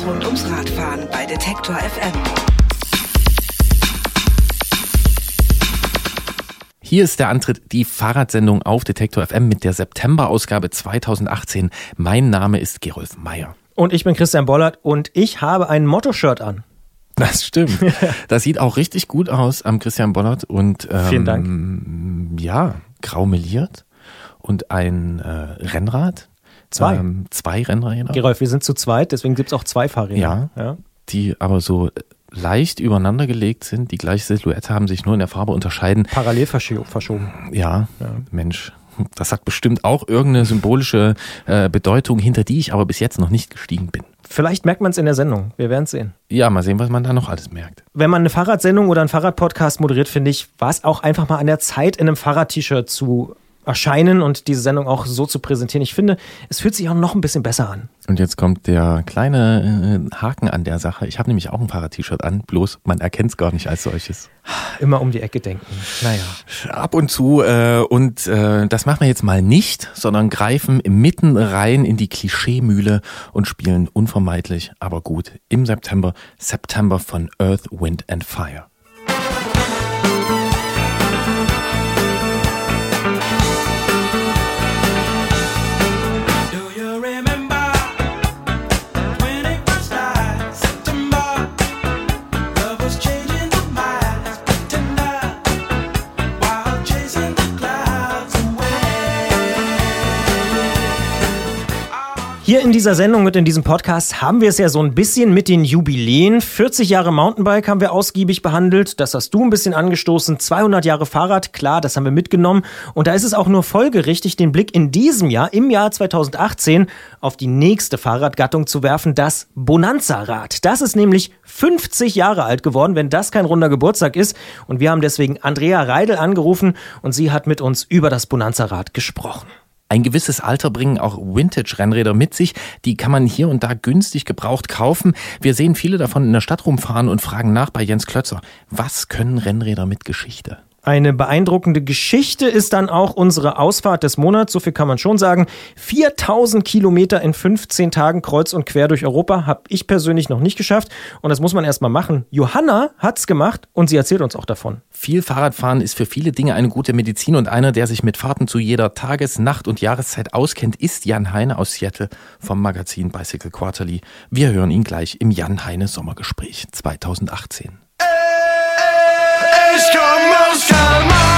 Alles rund ums Radfahren bei Detektor FM. Hier ist der Antritt, die Fahrradsendung auf Detektor FM mit der September-Ausgabe 2018. Mein Name ist Gerolf Meyer. Und ich bin Christian Bollert und ich habe ein Motto-Shirt an. Das stimmt. Das sieht auch richtig gut aus am Christian Bollert und ähm, Vielen Dank. Ja, grau meliert und ein äh, Rennrad. Zwei. Ähm, zwei Rennräder. Gerolf, wir sind zu zweit, deswegen gibt es auch zwei Fahrräder. Ja. ja. die aber so leicht übereinander gelegt sind, die gleiche Silhouette haben, sich nur in der Farbe unterscheiden. Parallel verscho- verschoben. Ja, Mensch, das hat bestimmt auch irgendeine symbolische äh, Bedeutung, hinter die ich aber bis jetzt noch nicht gestiegen bin. Vielleicht merkt man es in der Sendung. Wir werden es sehen. Ja, mal sehen, was man da noch alles merkt. Wenn man eine Fahrradsendung oder einen Fahrradpodcast moderiert, finde ich, war es auch einfach mal an der Zeit, in einem Fahrrad-T-Shirt zu erscheinen und diese Sendung auch so zu präsentieren. Ich finde, es fühlt sich auch noch ein bisschen besser an. Und jetzt kommt der kleine äh, Haken an der Sache. Ich habe nämlich auch ein Fahrrad-T-Shirt an, bloß man erkennt es gar nicht als solches. Immer um die Ecke denken. Naja. Ab und zu. Äh, und äh, das machen wir jetzt mal nicht, sondern greifen mitten rein in die Klischeemühle und spielen unvermeidlich, aber gut im September, September von Earth, Wind and Fire. In dieser Sendung und in diesem Podcast haben wir es ja so ein bisschen mit den Jubiläen. 40 Jahre Mountainbike haben wir ausgiebig behandelt. Das hast du ein bisschen angestoßen. 200 Jahre Fahrrad, klar, das haben wir mitgenommen. Und da ist es auch nur folgerichtig, den Blick in diesem Jahr, im Jahr 2018, auf die nächste Fahrradgattung zu werfen, das Bonanza-Rad. Das ist nämlich 50 Jahre alt geworden, wenn das kein runder Geburtstag ist. Und wir haben deswegen Andrea Reidel angerufen und sie hat mit uns über das Bonanza-Rad gesprochen. Ein gewisses Alter bringen auch Vintage-Rennräder mit sich. Die kann man hier und da günstig gebraucht kaufen. Wir sehen viele davon in der Stadt rumfahren und fragen nach bei Jens Klötzer. Was können Rennräder mit Geschichte? Eine beeindruckende Geschichte ist dann auch unsere Ausfahrt des Monats, so viel kann man schon sagen. 4000 Kilometer in 15 Tagen kreuz und quer durch Europa habe ich persönlich noch nicht geschafft und das muss man erst mal machen. Johanna hat's gemacht und sie erzählt uns auch davon. Viel Fahrradfahren ist für viele Dinge eine gute Medizin und einer, der sich mit Fahrten zu jeder Tages-, Nacht- und Jahreszeit auskennt, ist Jan Heine aus Seattle vom Magazin Bicycle Quarterly. Wir hören ihn gleich im Jan Heine Sommergespräch 2018. Ich komm aus Karl-Marx-Stadt,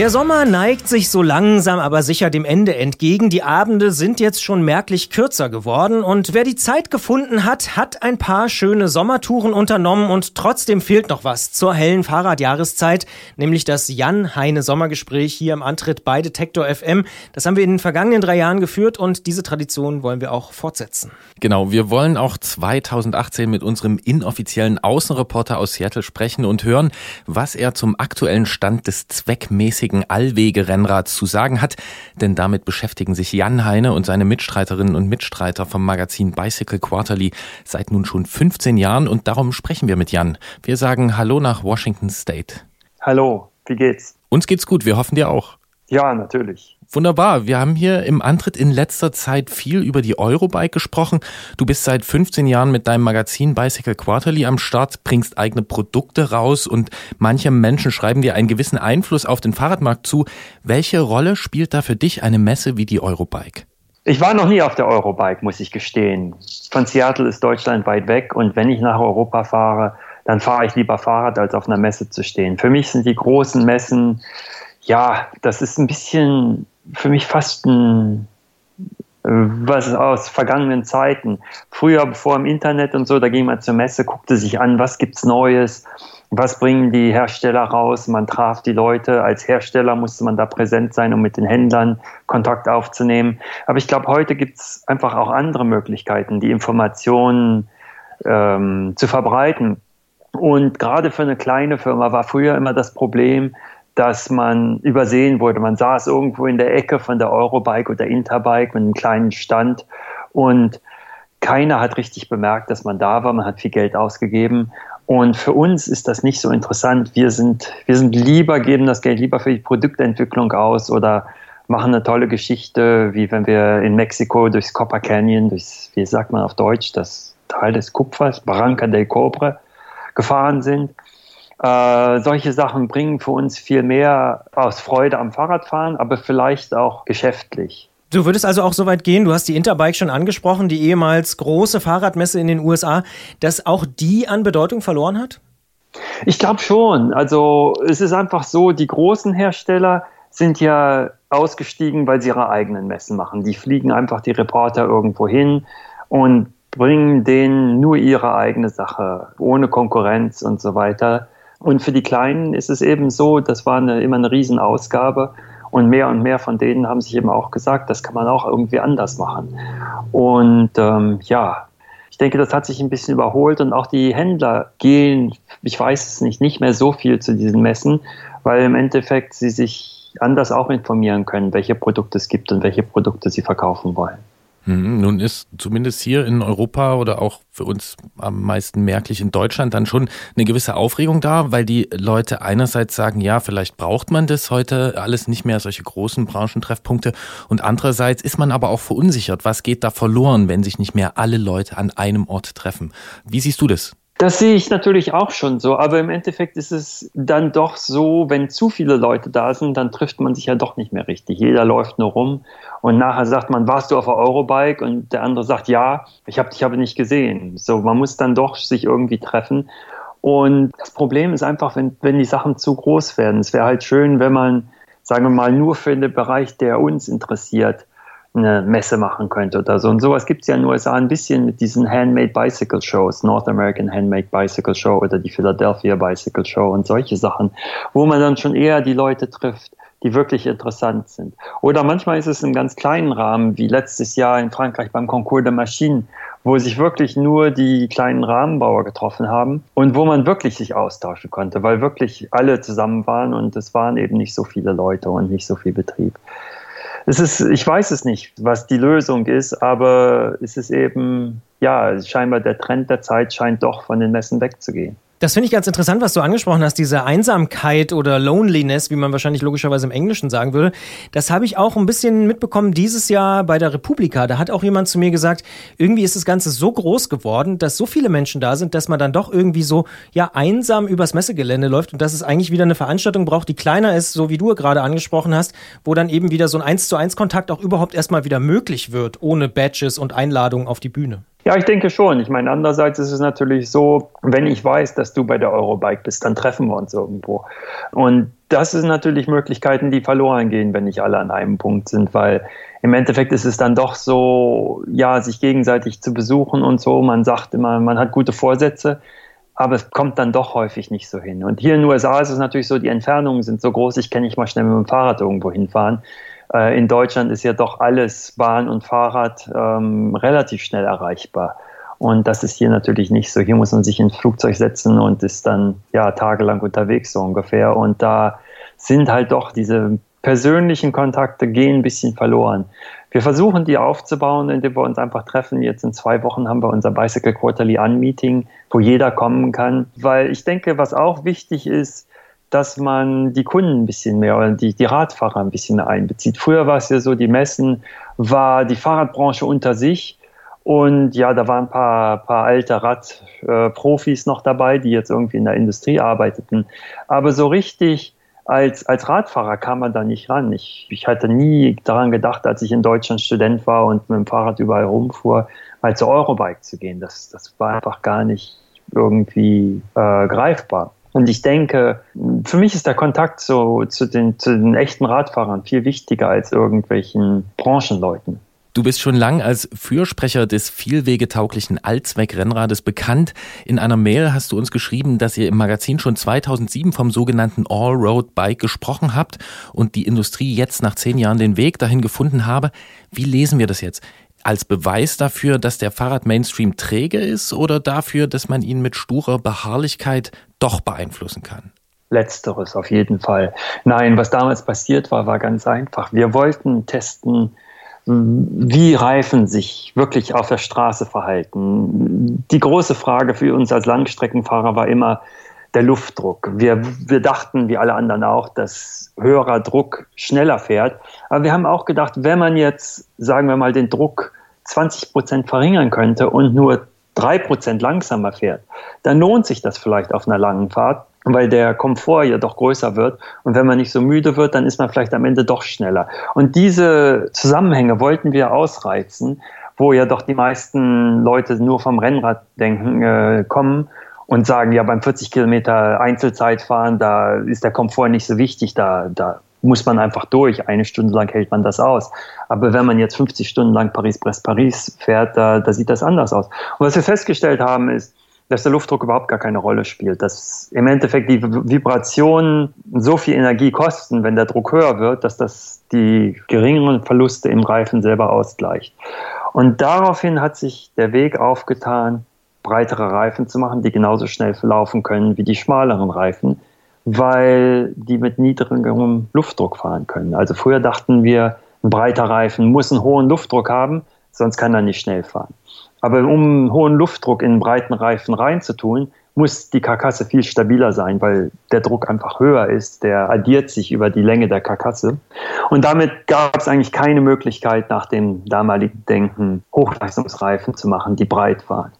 Der Sommer neigt sich so langsam aber sicher dem Ende entgegen. Die Abende sind jetzt schon merklich kürzer geworden und wer die Zeit gefunden hat, hat ein paar schöne Sommertouren unternommen und trotzdem fehlt noch was zur hellen Fahrradjahreszeit, nämlich das Jan Heine Sommergespräch hier im Antritt bei Detektor FM. Das haben wir in den vergangenen drei Jahren geführt und diese Tradition wollen wir auch fortsetzen. Genau, wir wollen auch 2018 mit unserem inoffiziellen Außenreporter aus Seattle sprechen und hören, was er zum aktuellen Stand des zweckmäßigen Allwege-Rennrads zu sagen hat. Denn damit beschäftigen sich Jan Heine und seine Mitstreiterinnen und Mitstreiter vom Magazin Bicycle Quarterly seit nun schon 15 Jahren und darum sprechen wir mit Jan. Wir sagen Hallo nach Washington State. Hallo, wie geht's? Uns geht's gut, wir hoffen dir auch. Ja, natürlich. Wunderbar. Wir haben hier im Antritt in letzter Zeit viel über die Eurobike gesprochen. Du bist seit 15 Jahren mit deinem Magazin Bicycle Quarterly am Start, bringst eigene Produkte raus und manche Menschen schreiben dir einen gewissen Einfluss auf den Fahrradmarkt zu. Welche Rolle spielt da für dich eine Messe wie die Eurobike? Ich war noch nie auf der Eurobike, muss ich gestehen. Von Seattle ist Deutschland weit weg und wenn ich nach Europa fahre, dann fahre ich lieber Fahrrad, als auf einer Messe zu stehen. Für mich sind die großen Messen ja, das ist ein bisschen für mich fast ein was aus vergangenen Zeiten. Früher, bevor im Internet und so, da ging man zur Messe, guckte sich an, was gibt's Neues, was bringen die Hersteller raus. Man traf die Leute. Als Hersteller musste man da präsent sein, um mit den Händlern Kontakt aufzunehmen. Aber ich glaube, heute gibt's einfach auch andere Möglichkeiten, die Informationen ähm, zu verbreiten. Und gerade für eine kleine Firma war früher immer das Problem, dass man übersehen wurde. Man saß irgendwo in der Ecke von der Eurobike oder Interbike mit einem kleinen Stand und keiner hat richtig bemerkt, dass man da war. Man hat viel Geld ausgegeben. Und für uns ist das nicht so interessant. Wir sind, wir sind lieber, geben das Geld lieber für die Produktentwicklung aus oder machen eine tolle Geschichte, wie wenn wir in Mexiko durchs Copper Canyon, durchs, wie sagt man auf Deutsch, das Tal des Kupfers, Barranca del Cobre, gefahren sind äh, solche Sachen bringen für uns viel mehr aus Freude am Fahrradfahren, aber vielleicht auch geschäftlich. Du würdest also auch so weit gehen, du hast die Interbike schon angesprochen, die ehemals große Fahrradmesse in den USA, dass auch die an Bedeutung verloren hat? Ich glaube schon. Also es ist einfach so, die großen Hersteller sind ja ausgestiegen, weil sie ihre eigenen Messen machen. Die fliegen einfach die Reporter irgendwo hin und bringen denen nur ihre eigene Sache, ohne Konkurrenz und so weiter. Und für die Kleinen ist es eben so, das war eine, immer eine Riesenausgabe. Und mehr und mehr von denen haben sich eben auch gesagt, das kann man auch irgendwie anders machen. Und ähm, ja, ich denke, das hat sich ein bisschen überholt und auch die Händler gehen, ich weiß es nicht, nicht mehr so viel zu diesen Messen, weil im Endeffekt sie sich anders auch informieren können, welche Produkte es gibt und welche Produkte sie verkaufen wollen. Hm, nun ist zumindest hier in Europa oder auch für uns am meisten merklich in Deutschland dann schon eine gewisse Aufregung da, weil die Leute einerseits sagen, ja, vielleicht braucht man das heute alles nicht mehr, solche großen Branchentreffpunkte. Und andererseits ist man aber auch verunsichert. Was geht da verloren, wenn sich nicht mehr alle Leute an einem Ort treffen? Wie siehst du das? Das sehe ich natürlich auch schon so, aber im Endeffekt ist es dann doch so, wenn zu viele Leute da sind, dann trifft man sich ja doch nicht mehr richtig. Jeder läuft nur rum und nachher sagt man, warst du auf der Eurobike? Und der andere sagt, ja, ich habe dich aber nicht gesehen. So, man muss dann doch sich irgendwie treffen. Und das Problem ist einfach, wenn, wenn die Sachen zu groß werden. Es wäre halt schön, wenn man, sagen wir mal, nur für den Bereich, der uns interessiert, eine Messe machen könnte oder so. Und sowas gibt es ja in den USA ein bisschen mit diesen Handmade Bicycle Shows, North American Handmade Bicycle Show oder die Philadelphia Bicycle Show und solche Sachen, wo man dann schon eher die Leute trifft, die wirklich interessant sind. Oder manchmal ist es im ganz kleinen Rahmen, wie letztes Jahr in Frankreich beim Concours de Machines, wo sich wirklich nur die kleinen Rahmenbauer getroffen haben und wo man wirklich sich austauschen konnte, weil wirklich alle zusammen waren und es waren eben nicht so viele Leute und nicht so viel Betrieb es ist, ich weiß es nicht, was die Lösung ist, aber es ist eben, ja, scheinbar der Trend der Zeit scheint doch von den Messen wegzugehen. Das finde ich ganz interessant, was du angesprochen hast, diese Einsamkeit oder Loneliness, wie man wahrscheinlich logischerweise im Englischen sagen würde. Das habe ich auch ein bisschen mitbekommen dieses Jahr bei der Republika. Da hat auch jemand zu mir gesagt, irgendwie ist das Ganze so groß geworden, dass so viele Menschen da sind, dass man dann doch irgendwie so ja einsam übers Messegelände läuft und dass es eigentlich wieder eine Veranstaltung braucht, die kleiner ist, so wie du gerade angesprochen hast, wo dann eben wieder so ein 1 zu 1 Kontakt auch überhaupt erstmal wieder möglich wird, ohne Badges und Einladungen auf die Bühne. Ja, ich denke schon. Ich meine, andererseits ist es natürlich so, wenn ich weiß, dass du bei der Eurobike bist, dann treffen wir uns irgendwo. Und das sind natürlich Möglichkeiten, die verloren gehen, wenn nicht alle an einem Punkt sind, weil im Endeffekt ist es dann doch so, ja, sich gegenseitig zu besuchen und so. Man sagt immer, man hat gute Vorsätze, aber es kommt dann doch häufig nicht so hin. Und hier in den USA ist es natürlich so, die Entfernungen sind so groß, ich kann nicht mal schnell mit dem Fahrrad irgendwo hinfahren. Äh, in Deutschland ist ja doch alles Bahn und Fahrrad ähm, relativ schnell erreichbar. Und das ist hier natürlich nicht so. Hier muss man sich ins Flugzeug setzen und ist dann ja tagelang unterwegs so ungefähr. Und da sind halt doch diese persönlichen Kontakte gehen ein bisschen verloren. Wir versuchen die aufzubauen, indem wir uns einfach treffen. Jetzt in zwei Wochen haben wir unser Bicycle Quarterly An Meeting, wo jeder kommen kann. Weil ich denke, was auch wichtig ist, dass man die Kunden ein bisschen mehr oder die, die Radfahrer ein bisschen mehr einbezieht. Früher war es ja so, die Messen war die Fahrradbranche unter sich und ja, da waren ein paar, paar alte Radprofis noch dabei, die jetzt irgendwie in der Industrie arbeiteten. Aber so richtig als, als Radfahrer kam man da nicht ran. Ich, ich hatte nie daran gedacht, als ich in Deutschland Student war und mit dem Fahrrad überall rumfuhr, mal zur Eurobike zu gehen. Das, das war einfach gar nicht irgendwie äh, greifbar. Und ich denke, für mich ist der Kontakt so, zu, den, zu den echten Radfahrern viel wichtiger als irgendwelchen Branchenleuten. Du bist schon lang als Fürsprecher des vielwegetauglichen Allzweckrennrades bekannt. In einer Mail hast du uns geschrieben, dass ihr im Magazin schon 2007 vom sogenannten All-Road-Bike gesprochen habt und die Industrie jetzt nach zehn Jahren den Weg dahin gefunden habe. Wie lesen wir das jetzt? Als Beweis dafür, dass der Fahrrad-Mainstream träge ist oder dafür, dass man ihn mit sturer Beharrlichkeit doch beeinflussen kann? Letzteres auf jeden Fall. Nein, was damals passiert war, war ganz einfach. Wir wollten testen, wie Reifen sich wirklich auf der Straße verhalten. Die große Frage für uns als Langstreckenfahrer war immer der Luftdruck. Wir, wir dachten, wie alle anderen auch, dass höherer Druck schneller fährt. Aber wir haben auch gedacht, wenn man jetzt, sagen wir mal, den Druck 20 Prozent verringern könnte und nur drei Prozent langsamer fährt, dann lohnt sich das vielleicht auf einer langen Fahrt weil der Komfort ja doch größer wird. Und wenn man nicht so müde wird, dann ist man vielleicht am Ende doch schneller. Und diese Zusammenhänge wollten wir ausreizen, wo ja doch die meisten Leute nur vom Rennrad denken, äh, kommen und sagen, ja, beim 40 Kilometer Einzelzeitfahren, da ist der Komfort nicht so wichtig, da, da muss man einfach durch. Eine Stunde lang hält man das aus. Aber wenn man jetzt 50 Stunden lang Paris-Brest-Paris fährt, da, da sieht das anders aus. Und was wir festgestellt haben, ist, dass der Luftdruck überhaupt gar keine Rolle spielt. Dass im Endeffekt die Vibrationen so viel Energie kosten, wenn der Druck höher wird, dass das die geringeren Verluste im Reifen selber ausgleicht. Und daraufhin hat sich der Weg aufgetan, breitere Reifen zu machen, die genauso schnell verlaufen können wie die schmaleren Reifen, weil die mit niedrigerem Luftdruck fahren können. Also früher dachten wir, ein breiter Reifen muss einen hohen Luftdruck haben, sonst kann er nicht schnell fahren. Aber um einen hohen Luftdruck in einen breiten Reifen reinzutun, muss die Karkasse viel stabiler sein, weil der Druck einfach höher ist. Der addiert sich über die Länge der Karkasse. Und damit gab es eigentlich keine Möglichkeit, nach dem damaligen Denken Hochleistungsreifen zu machen, die breit waren.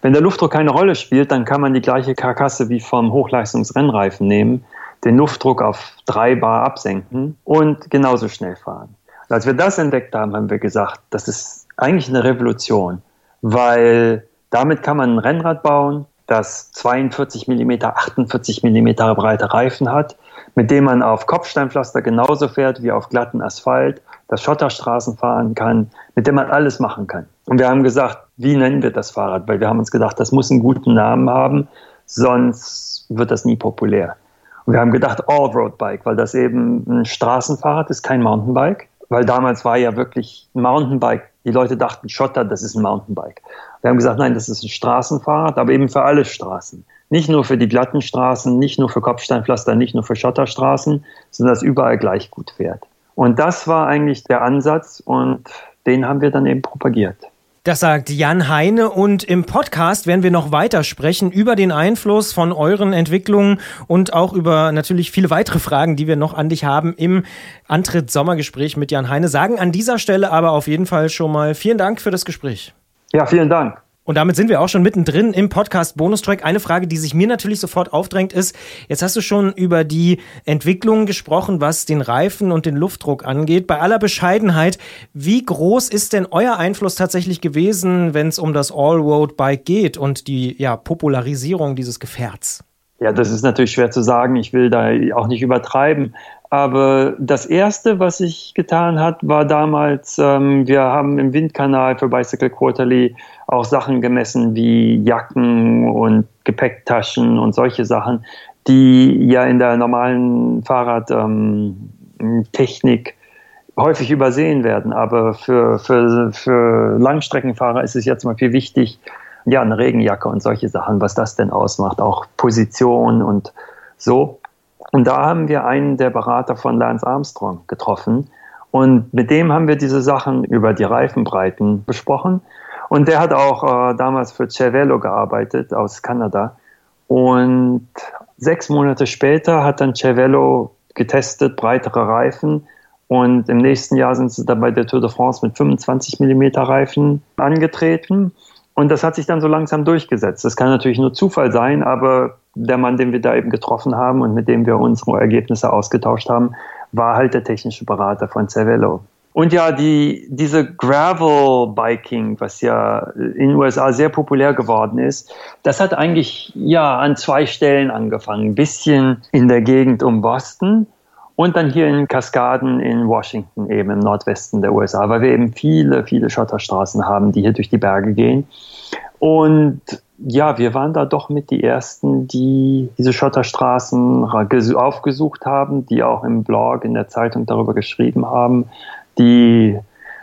Wenn der Luftdruck keine Rolle spielt, dann kann man die gleiche Karkasse wie vom Hochleistungsrennreifen nehmen, den Luftdruck auf 3 Bar absenken und genauso schnell fahren. Und als wir das entdeckt haben, haben wir gesagt, das ist eigentlich eine Revolution weil damit kann man ein Rennrad bauen, das 42 mm, 48 mm breite Reifen hat, mit dem man auf Kopfsteinpflaster genauso fährt wie auf glatten Asphalt, das Schotterstraßen fahren kann, mit dem man alles machen kann. Und wir haben gesagt, wie nennen wir das Fahrrad? Weil wir haben uns gedacht, das muss einen guten Namen haben, sonst wird das nie populär. Und wir haben gedacht, All-Road-Bike, weil das eben ein Straßenfahrrad ist, kein Mountainbike. Weil damals war ja wirklich Mountainbike die Leute dachten, Schotter, das ist ein Mountainbike. Wir haben gesagt, nein, das ist ein Straßenfahrrad, aber eben für alle Straßen. Nicht nur für die glatten Straßen, nicht nur für Kopfsteinpflaster, nicht nur für Schotterstraßen, sondern dass überall gleich gut fährt. Und das war eigentlich der Ansatz und den haben wir dann eben propagiert. Das sagt Jan Heine und im Podcast werden wir noch weiter sprechen über den Einfluss von euren Entwicklungen und auch über natürlich viele weitere Fragen, die wir noch an dich haben im Antritt Sommergespräch mit Jan Heine. Sagen an dieser Stelle aber auf jeden Fall schon mal vielen Dank für das Gespräch. Ja, vielen Dank. Und damit sind wir auch schon mittendrin im Podcast Bonustrack. Eine Frage, die sich mir natürlich sofort aufdrängt, ist, jetzt hast du schon über die Entwicklung gesprochen, was den Reifen und den Luftdruck angeht. Bei aller Bescheidenheit, wie groß ist denn euer Einfluss tatsächlich gewesen, wenn es um das All-Road-Bike geht und die ja, Popularisierung dieses Gefährts? Ja, das ist natürlich schwer zu sagen. Ich will da auch nicht übertreiben. Aber das Erste, was ich getan hat, war damals, ähm, wir haben im Windkanal für Bicycle Quarterly auch Sachen gemessen wie Jacken und Gepäcktaschen und solche Sachen, die ja in der normalen Fahrradtechnik ähm, häufig übersehen werden. Aber für, für, für Langstreckenfahrer ist es jetzt mal viel wichtig, ja, eine Regenjacke und solche Sachen, was das denn ausmacht, auch Position und so. Und da haben wir einen der Berater von Lance Armstrong getroffen. Und mit dem haben wir diese Sachen über die Reifenbreiten besprochen. Und der hat auch äh, damals für Cervelo gearbeitet aus Kanada. Und sechs Monate später hat dann Cervelo getestet, breitere Reifen. Und im nächsten Jahr sind sie dann bei der Tour de France mit 25 mm Reifen angetreten. Und das hat sich dann so langsam durchgesetzt. Das kann natürlich nur Zufall sein, aber der Mann, den wir da eben getroffen haben und mit dem wir unsere Ergebnisse ausgetauscht haben, war halt der technische Berater von Cervelo. Und ja, die, diese Gravel-Biking, was ja in den USA sehr populär geworden ist, das hat eigentlich ja an zwei Stellen angefangen. Ein bisschen in der Gegend um Boston und dann hier in Kaskaden in Washington, eben im Nordwesten der USA, weil wir eben viele, viele Schotterstraßen haben, die hier durch die Berge gehen. Und ja, wir waren da doch mit die Ersten, die diese Schotterstraßen aufgesucht haben, die auch im Blog, in der Zeitung darüber geschrieben haben, die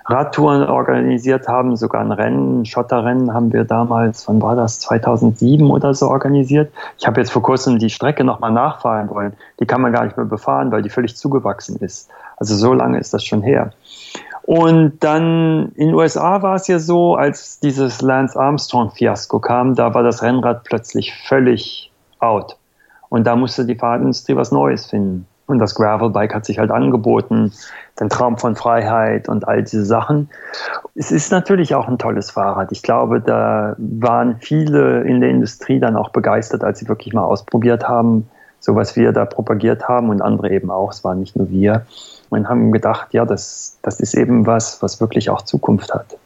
Radtouren organisiert haben, sogar ein Rennen, ein Schotterrennen haben wir damals, wann war das, 2007 oder so organisiert. Ich habe jetzt vor kurzem die Strecke nochmal nachfahren wollen. Die kann man gar nicht mehr befahren, weil die völlig zugewachsen ist. Also so lange ist das schon her. Und dann in den USA war es ja so, als dieses Lance Armstrong-Fiasko kam, da war das Rennrad plötzlich völlig out. Und da musste die Fahrradindustrie was Neues finden. Und das Gravelbike hat sich halt angeboten, den Traum von Freiheit und all diese Sachen. Es ist natürlich auch ein tolles Fahrrad. Ich glaube, da waren viele in der Industrie dann auch begeistert, als sie wirklich mal ausprobiert haben, so was wir da propagiert haben und andere eben auch. Es waren nicht nur wir. Und haben gedacht, ja, das, das ist eben was, was wirklich auch Zukunft hat.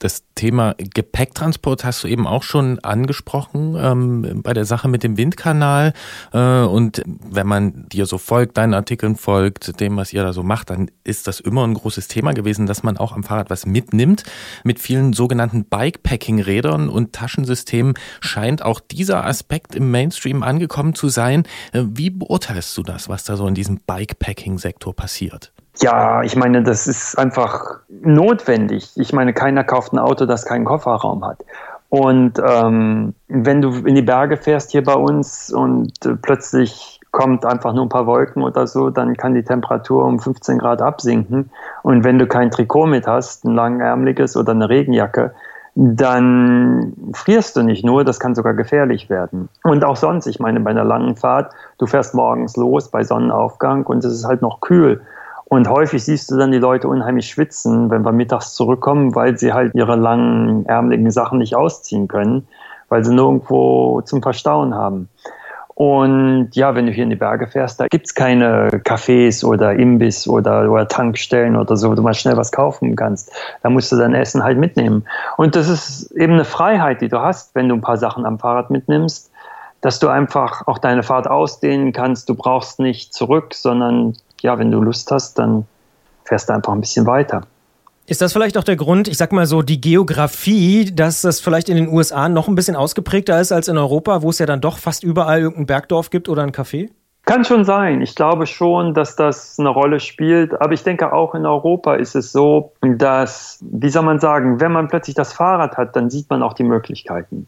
Das Thema Gepäcktransport hast du eben auch schon angesprochen ähm, bei der Sache mit dem Windkanal. Äh, und wenn man dir so folgt, deinen Artikeln folgt, dem, was ihr da so macht, dann ist das immer ein großes Thema gewesen, dass man auch am Fahrrad was mitnimmt. Mit vielen sogenannten Bikepacking-Rädern und Taschensystemen scheint auch dieser Aspekt im Mainstream angekommen zu sein. Äh, wie beurteilst du das, was da so in diesem Bikepacking-Sektor passiert? Ja, ich meine, das ist einfach notwendig. Ich meine, keiner kauft ein Auto, das keinen Kofferraum hat. Und ähm, wenn du in die Berge fährst hier bei uns und äh, plötzlich kommt einfach nur ein paar Wolken oder so, dann kann die Temperatur um 15 Grad absinken. Und wenn du kein Trikot mit hast, ein langärmliches oder eine Regenjacke, dann frierst du nicht nur, das kann sogar gefährlich werden. Und auch sonst, ich meine, bei einer langen Fahrt, du fährst morgens los bei Sonnenaufgang und es ist halt noch kühl. Und häufig siehst du dann die Leute unheimlich schwitzen, wenn wir mittags zurückkommen, weil sie halt ihre langen, ärmeligen Sachen nicht ausziehen können, weil sie nirgendwo zum Verstauen haben. Und ja, wenn du hier in die Berge fährst, da gibt's keine Cafés oder Imbiss oder, oder Tankstellen oder so, wo du mal schnell was kaufen kannst. Da musst du dein Essen halt mitnehmen. Und das ist eben eine Freiheit, die du hast, wenn du ein paar Sachen am Fahrrad mitnimmst, dass du einfach auch deine Fahrt ausdehnen kannst. Du brauchst nicht zurück, sondern ja, wenn du Lust hast, dann fährst du einfach ein bisschen weiter. Ist das vielleicht auch der Grund, ich sag mal so, die Geografie, dass das vielleicht in den USA noch ein bisschen ausgeprägter ist als in Europa, wo es ja dann doch fast überall irgendein Bergdorf gibt oder ein Café? Kann schon sein. Ich glaube schon, dass das eine Rolle spielt. Aber ich denke auch in Europa ist es so, dass, wie soll man sagen, wenn man plötzlich das Fahrrad hat, dann sieht man auch die Möglichkeiten.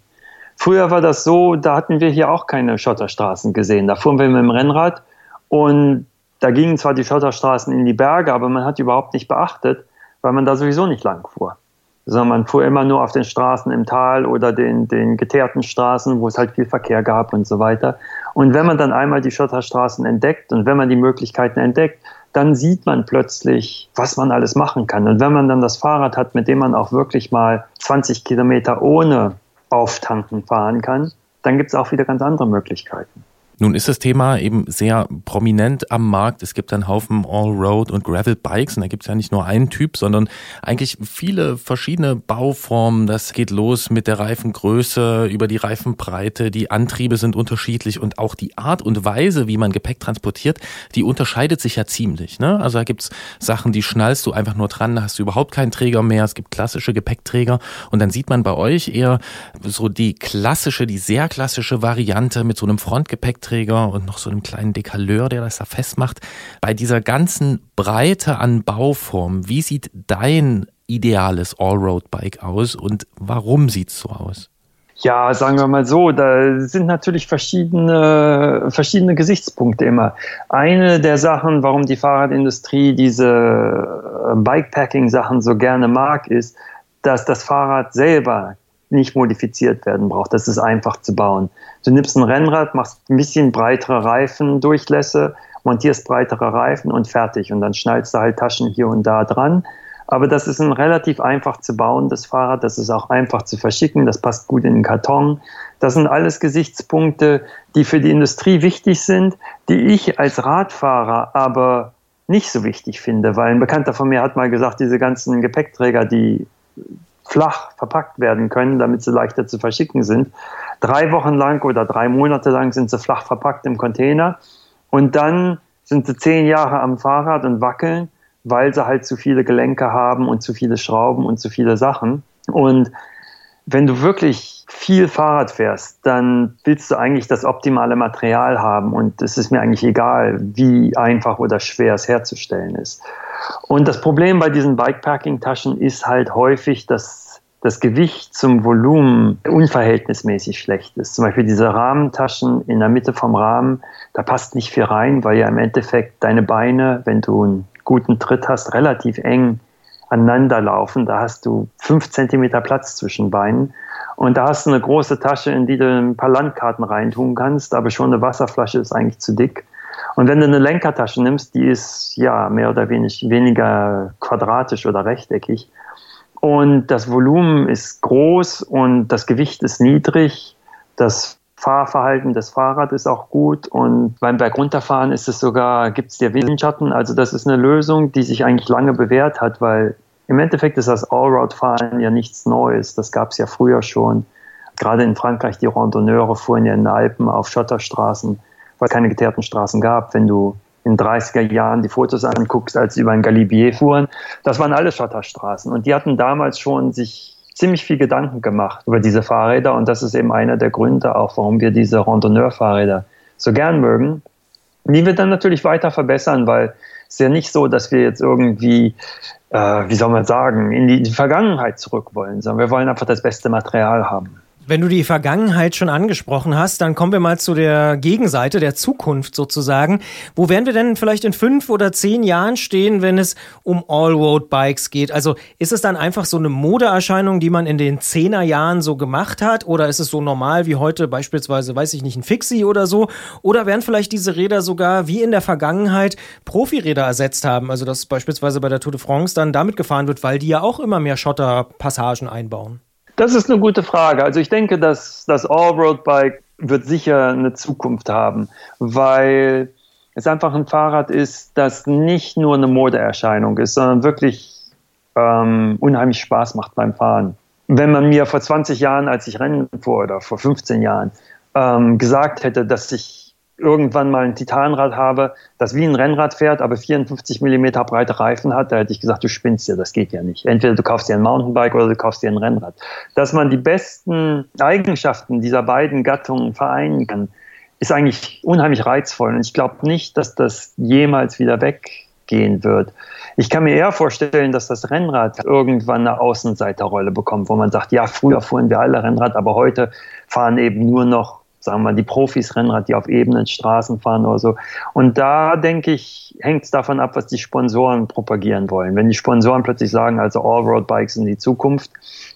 Früher war das so, da hatten wir hier auch keine Schotterstraßen gesehen. Da fuhren wir mit dem Rennrad und da gingen zwar die Schotterstraßen in die Berge, aber man hat überhaupt nicht beachtet, weil man da sowieso nicht lang fuhr. Sondern man fuhr immer nur auf den Straßen im Tal oder den, den geteerten Straßen, wo es halt viel Verkehr gab und so weiter. Und wenn man dann einmal die Schotterstraßen entdeckt und wenn man die Möglichkeiten entdeckt, dann sieht man plötzlich, was man alles machen kann. Und wenn man dann das Fahrrad hat, mit dem man auch wirklich mal 20 Kilometer ohne Auftanken fahren kann, dann gibt es auch wieder ganz andere Möglichkeiten. Nun ist das Thema eben sehr prominent am Markt. Es gibt einen Haufen Allroad und Gravel Bikes und da gibt es ja nicht nur einen Typ, sondern eigentlich viele verschiedene Bauformen. Das geht los mit der Reifengröße, über die Reifenbreite, die Antriebe sind unterschiedlich und auch die Art und Weise, wie man Gepäck transportiert, die unterscheidet sich ja ziemlich. Ne? Also da gibt's Sachen, die schnallst du einfach nur dran, da hast du überhaupt keinen Träger mehr. Es gibt klassische Gepäckträger und dann sieht man bei euch eher so die klassische, die sehr klassische Variante mit so einem Frontgepäckträger Ladungsträger und noch so einem kleinen Dekaleur, der das da festmacht. Bei dieser ganzen Breite an Bauformen, wie sieht dein ideales Allroad-Bike aus und warum sieht es so aus? Ja, sagen wir mal so, da sind natürlich verschiedene, verschiedene Gesichtspunkte immer. Eine der Sachen, warum die Fahrradindustrie diese äh, Bikepacking-Sachen so gerne mag, ist, dass das Fahrrad selber nicht modifiziert werden braucht. Das ist einfach zu bauen. Du nimmst ein Rennrad, machst ein bisschen breitere Reifendurchlässe, montierst breitere Reifen und fertig. Und dann schnallst du halt Taschen hier und da dran. Aber das ist ein relativ einfach zu bauendes Fahrrad. Das ist auch einfach zu verschicken. Das passt gut in den Karton. Das sind alles Gesichtspunkte, die für die Industrie wichtig sind, die ich als Radfahrer aber nicht so wichtig finde, weil ein Bekannter von mir hat mal gesagt, diese ganzen Gepäckträger, die flach verpackt werden können, damit sie leichter zu verschicken sind. Drei Wochen lang oder drei Monate lang sind sie flach verpackt im Container und dann sind sie zehn Jahre am Fahrrad und wackeln, weil sie halt zu viele Gelenke haben und zu viele Schrauben und zu viele Sachen. Und wenn du wirklich viel Fahrrad fährst, dann willst du eigentlich das optimale Material haben und es ist mir eigentlich egal, wie einfach oder schwer es herzustellen ist. Und das Problem bei diesen Bikepacking-Taschen ist halt häufig, dass das Gewicht zum Volumen unverhältnismäßig schlecht ist. Zum Beispiel diese Rahmentaschen in der Mitte vom Rahmen, da passt nicht viel rein, weil ja im Endeffekt deine Beine, wenn du einen guten Tritt hast, relativ eng aneinander laufen. Da hast du fünf Zentimeter Platz zwischen Beinen. Und da hast du eine große Tasche, in die du ein paar Landkarten reintun kannst, aber schon eine Wasserflasche ist eigentlich zu dick. Und wenn du eine Lenkertasche nimmst, die ist ja mehr oder wenig, weniger quadratisch oder rechteckig. Und das Volumen ist groß und das Gewicht ist niedrig. Das Fahrverhalten des Fahrrads ist auch gut und beim Bergunterfahren ist es sogar, gibt es dir Windschatten. Also das ist eine Lösung, die sich eigentlich lange bewährt hat, weil im Endeffekt ist das Allroad-Fahren ja nichts Neues. Das gab es ja früher schon. Gerade in Frankreich, die Randonneure fuhren ja in den Alpen auf Schotterstraßen, weil es keine geteerten Straßen gab. Wenn du in 30er Jahren die Fotos anguckst, als sie über ein Galibier fuhren, das waren alle Schotterstraßen. Und die hatten damals schon sich ziemlich viel Gedanken gemacht über diese Fahrräder und das ist eben einer der Gründe auch, warum wir diese Randonneur-Fahrräder so gern mögen, die wir dann natürlich weiter verbessern, weil es ist ja nicht so, dass wir jetzt irgendwie, äh, wie soll man sagen, in die Vergangenheit zurück wollen, sondern wir wollen einfach das beste Material haben. Wenn du die Vergangenheit schon angesprochen hast, dann kommen wir mal zu der Gegenseite, der Zukunft sozusagen. Wo werden wir denn vielleicht in fünf oder zehn Jahren stehen, wenn es um Allroad-Bikes geht? Also ist es dann einfach so eine Modeerscheinung, die man in den zehner Jahren so gemacht hat? Oder ist es so normal wie heute beispielsweise, weiß ich nicht, ein Fixie oder so? Oder werden vielleicht diese Räder sogar wie in der Vergangenheit Profiräder ersetzt haben? Also dass beispielsweise bei der Tour de France dann damit gefahren wird, weil die ja auch immer mehr Schotterpassagen einbauen. Das ist eine gute Frage. Also ich denke, dass das Allroad-Bike wird sicher eine Zukunft haben, weil es einfach ein Fahrrad ist, das nicht nur eine Modeerscheinung ist, sondern wirklich ähm, unheimlich Spaß macht beim Fahren. Wenn man mir vor 20 Jahren, als ich Rennen fuhr, oder vor 15 Jahren, ähm, gesagt hätte, dass ich irgendwann mal ein Titanrad habe, das wie ein Rennrad fährt, aber 54 Millimeter breite Reifen hat, da hätte ich gesagt, du spinnst ja, das geht ja nicht. Entweder du kaufst dir ein Mountainbike oder du kaufst dir ein Rennrad. Dass man die besten Eigenschaften dieser beiden Gattungen vereinen kann, ist eigentlich unheimlich reizvoll. Und ich glaube nicht, dass das jemals wieder weggehen wird. Ich kann mir eher vorstellen, dass das Rennrad irgendwann eine Außenseiterrolle bekommt, wo man sagt, ja, früher fuhren wir alle Rennrad, aber heute fahren eben nur noch sagen wir mal, die Profis Rennrad, die auf ebenen Straßen fahren oder so. Und da denke ich, hängt es davon ab, was die Sponsoren propagieren wollen. Wenn die Sponsoren plötzlich sagen, also Allroad-Bikes in die Zukunft,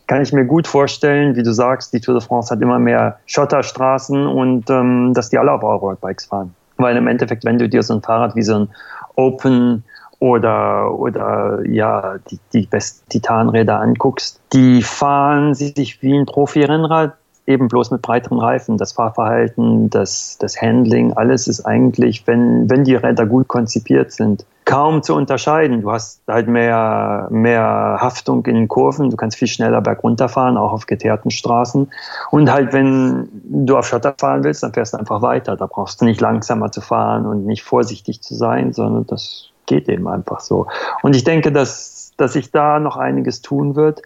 kann ich mir gut vorstellen, wie du sagst, die Tour de France hat immer mehr Schotterstraßen und ähm, dass die alle auf Allroad-Bikes fahren. Weil im Endeffekt, wenn du dir so ein Fahrrad wie so ein Open oder, oder ja, die, die besten Titanräder anguckst, die fahren sich wie ein Profi-Rennrad eben bloß mit breiteren Reifen. Das Fahrverhalten, das, das Handling, alles ist eigentlich, wenn, wenn die Räder gut konzipiert sind, kaum zu unterscheiden. Du hast halt mehr, mehr Haftung in den Kurven, du kannst viel schneller bergunter fahren, auch auf geteerten Straßen. Und halt, wenn du auf Schotter fahren willst, dann fährst du einfach weiter. Da brauchst du nicht langsamer zu fahren und nicht vorsichtig zu sein, sondern das geht eben einfach so. Und ich denke, dass, dass sich da noch einiges tun wird.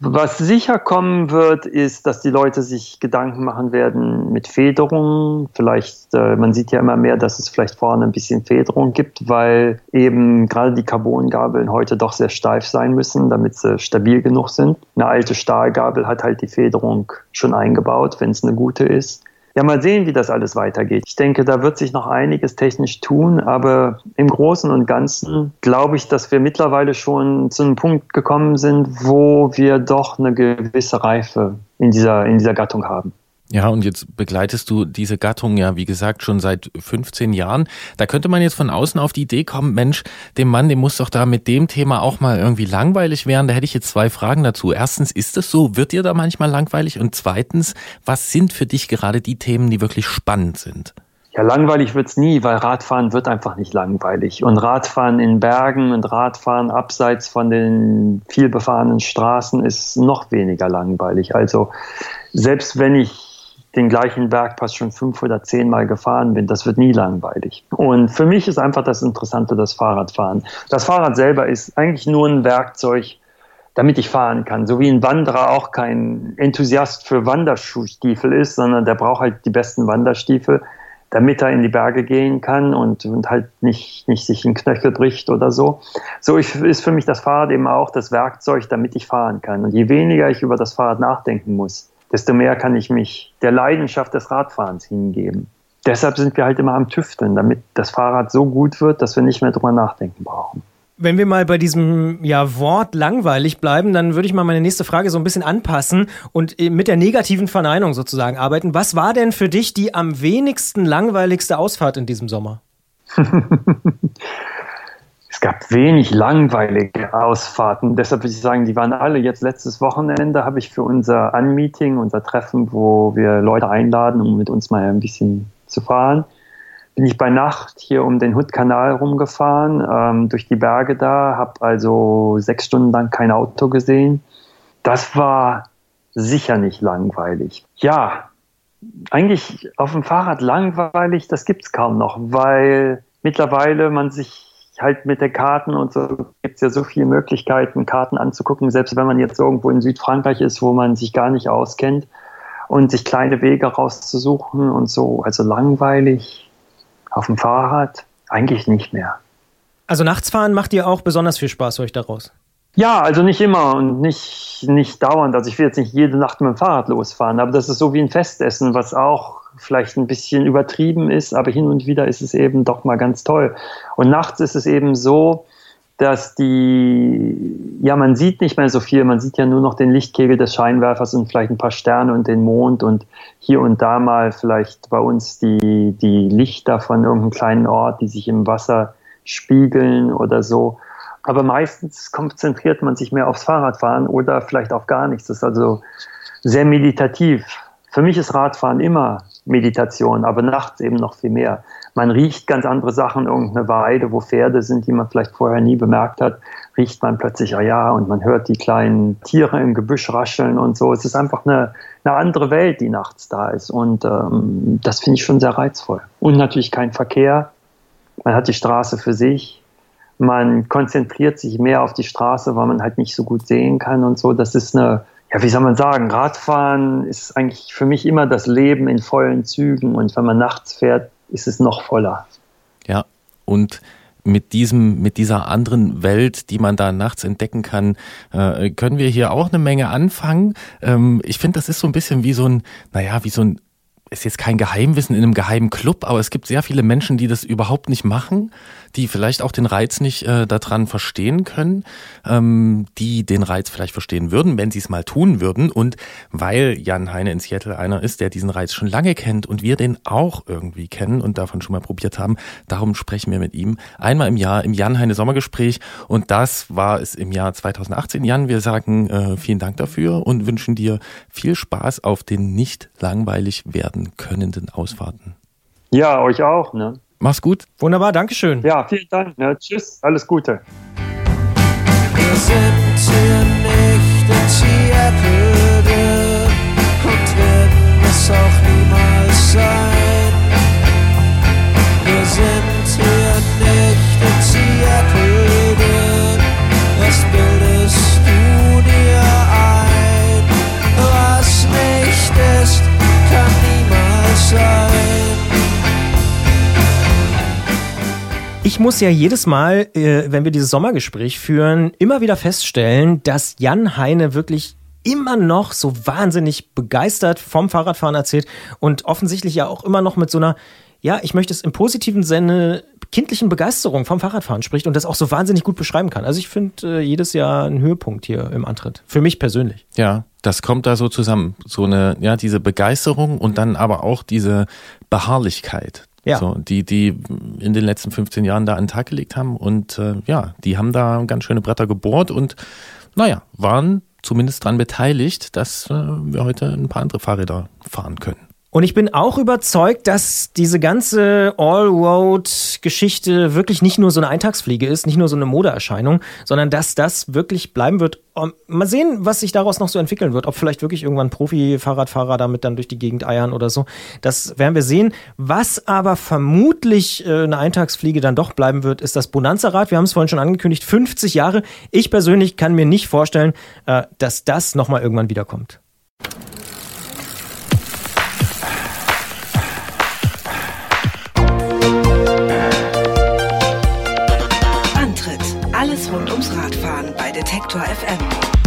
Was sicher kommen wird, ist, dass die Leute sich Gedanken machen werden mit Federung. Vielleicht, äh, man sieht ja immer mehr, dass es vielleicht vorne ein bisschen Federung gibt, weil eben gerade die Carbongabeln heute doch sehr steif sein müssen, damit sie stabil genug sind. Eine alte Stahlgabel hat halt die Federung schon eingebaut, wenn es eine gute ist ja, mal sehen, wie das alles weitergeht. Ich denke, da wird sich noch einiges technisch tun, aber im Großen und Ganzen glaube ich, dass wir mittlerweile schon zu einem Punkt gekommen sind, wo wir doch eine gewisse Reife in dieser, in dieser Gattung haben. Ja, und jetzt begleitest du diese Gattung ja, wie gesagt, schon seit 15 Jahren. Da könnte man jetzt von außen auf die Idee kommen, Mensch, dem Mann, dem muss doch da mit dem Thema auch mal irgendwie langweilig werden. Da hätte ich jetzt zwei Fragen dazu. Erstens, ist das so? Wird dir da manchmal langweilig? Und zweitens, was sind für dich gerade die Themen, die wirklich spannend sind? Ja, langweilig wird's nie, weil Radfahren wird einfach nicht langweilig. Und Radfahren in Bergen und Radfahren abseits von den vielbefahrenen Straßen ist noch weniger langweilig. Also selbst wenn ich den gleichen Bergpass schon fünf oder zehn Mal gefahren bin, das wird nie langweilig. Und für mich ist einfach das Interessante das Fahrradfahren. Das Fahrrad selber ist eigentlich nur ein Werkzeug, damit ich fahren kann. So wie ein Wanderer auch kein Enthusiast für Wanderschuhstiefel ist, sondern der braucht halt die besten Wanderstiefel, damit er in die Berge gehen kann und, und halt nicht, nicht sich in Knöchel bricht oder so. So ist für mich das Fahrrad eben auch das Werkzeug, damit ich fahren kann. Und je weniger ich über das Fahrrad nachdenken muss, desto mehr kann ich mich der Leidenschaft des Radfahrens hingeben. Deshalb sind wir halt immer am Tüfteln, damit das Fahrrad so gut wird, dass wir nicht mehr drüber nachdenken brauchen. Wenn wir mal bei diesem ja, Wort langweilig bleiben, dann würde ich mal meine nächste Frage so ein bisschen anpassen und äh, mit der negativen Verneinung sozusagen arbeiten. Was war denn für dich die am wenigsten langweiligste Ausfahrt in diesem Sommer? es gab wenig langweilige Ausfahrten. Deshalb würde ich sagen, die waren alle. Jetzt letztes Wochenende habe ich für unser Anmeeting, unser Treffen, wo wir Leute einladen, um mit uns mal ein bisschen zu fahren, bin ich bei Nacht hier um den Hutkanal rumgefahren, ähm, durch die Berge da, habe also sechs Stunden lang kein Auto gesehen. Das war sicher nicht langweilig. Ja, eigentlich auf dem Fahrrad langweilig, das gibt es kaum noch, weil mittlerweile man sich halt mit den Karten und so gibt es ja so viele Möglichkeiten, Karten anzugucken, selbst wenn man jetzt irgendwo in Südfrankreich ist, wo man sich gar nicht auskennt und sich kleine Wege rauszusuchen und so. Also langweilig auf dem Fahrrad eigentlich nicht mehr. Also Nachtsfahren macht dir auch besonders viel Spaß, höre ich daraus. Ja, also nicht immer und nicht, nicht dauernd. Also ich will jetzt nicht jede Nacht mit dem Fahrrad losfahren, aber das ist so wie ein Festessen, was auch vielleicht ein bisschen übertrieben ist, aber hin und wieder ist es eben doch mal ganz toll. Und nachts ist es eben so, dass die, ja, man sieht nicht mehr so viel, man sieht ja nur noch den Lichtkegel des Scheinwerfers und vielleicht ein paar Sterne und den Mond und hier und da mal vielleicht bei uns die, die Lichter von irgendeinem kleinen Ort, die sich im Wasser spiegeln oder so. Aber meistens konzentriert man sich mehr aufs Fahrradfahren oder vielleicht auf gar nichts. Das ist also sehr meditativ. Für mich ist Radfahren immer Meditation, aber nachts eben noch viel mehr. Man riecht ganz andere Sachen, irgendeine Weide, wo Pferde sind, die man vielleicht vorher nie bemerkt hat, riecht man plötzlich, ah ja, und man hört die kleinen Tiere im Gebüsch rascheln und so. Es ist einfach eine, eine andere Welt, die nachts da ist. Und ähm, das finde ich schon sehr reizvoll. Und natürlich kein Verkehr. Man hat die Straße für sich. Man konzentriert sich mehr auf die Straße, weil man halt nicht so gut sehen kann und so. Das ist eine ja, wie soll man sagen, Radfahren ist eigentlich für mich immer das Leben in vollen Zügen und wenn man nachts fährt, ist es noch voller. Ja, und mit diesem, mit dieser anderen Welt, die man da nachts entdecken kann, äh, können wir hier auch eine Menge anfangen. Ähm, ich finde, das ist so ein bisschen wie so ein, naja, wie so ein ist jetzt kein Geheimwissen in einem geheimen Club, aber es gibt sehr viele Menschen, die das überhaupt nicht machen, die vielleicht auch den Reiz nicht äh, daran verstehen können, ähm, die den Reiz vielleicht verstehen würden, wenn sie es mal tun würden. Und weil Jan Heine in Seattle einer ist, der diesen Reiz schon lange kennt und wir den auch irgendwie kennen und davon schon mal probiert haben, darum sprechen wir mit ihm einmal im Jahr im Jan Heine Sommergespräch. Und das war es im Jahr 2018. Jan, wir sagen äh, vielen Dank dafür und wünschen dir viel Spaß auf den nicht langweilig werden könnenden Ausfahrten. Ja, euch auch. Ne? Mach's gut. Wunderbar, Dankeschön. Ja, vielen Dank. Ne? Tschüss, alles Gute. Wir sind hier nicht in Seattle und werden es auch niemals sein. Wir sind hier nicht in Seattle, Ich muss ja jedes Mal, äh, wenn wir dieses Sommergespräch führen, immer wieder feststellen, dass Jan Heine wirklich immer noch so wahnsinnig begeistert vom Fahrradfahren erzählt und offensichtlich ja auch immer noch mit so einer, ja, ich möchte es im positiven Sinne kindlichen Begeisterung vom Fahrradfahren spricht und das auch so wahnsinnig gut beschreiben kann. Also ich finde äh, jedes Jahr einen Höhepunkt hier im Antritt. Für mich persönlich. Ja, das kommt da so zusammen. So eine, ja, diese Begeisterung und dann aber auch diese Beharrlichkeit. Ja. So, die, die in den letzten 15 Jahren da an den Tag gelegt haben. Und äh, ja, die haben da ganz schöne Bretter gebohrt und naja, waren zumindest daran beteiligt, dass äh, wir heute ein paar andere Fahrräder fahren können. Und ich bin auch überzeugt, dass diese ganze All-Road-Geschichte wirklich nicht nur so eine Eintagsfliege ist, nicht nur so eine Modeerscheinung, sondern dass das wirklich bleiben wird. Mal sehen, was sich daraus noch so entwickeln wird. Ob vielleicht wirklich irgendwann Profi-Fahrradfahrer damit dann durch die Gegend eiern oder so. Das werden wir sehen. Was aber vermutlich äh, eine Eintagsfliege dann doch bleiben wird, ist das Bonanza-Rad. Wir haben es vorhin schon angekündigt, 50 Jahre. Ich persönlich kann mir nicht vorstellen, äh, dass das nochmal irgendwann wiederkommt. Detektor FM.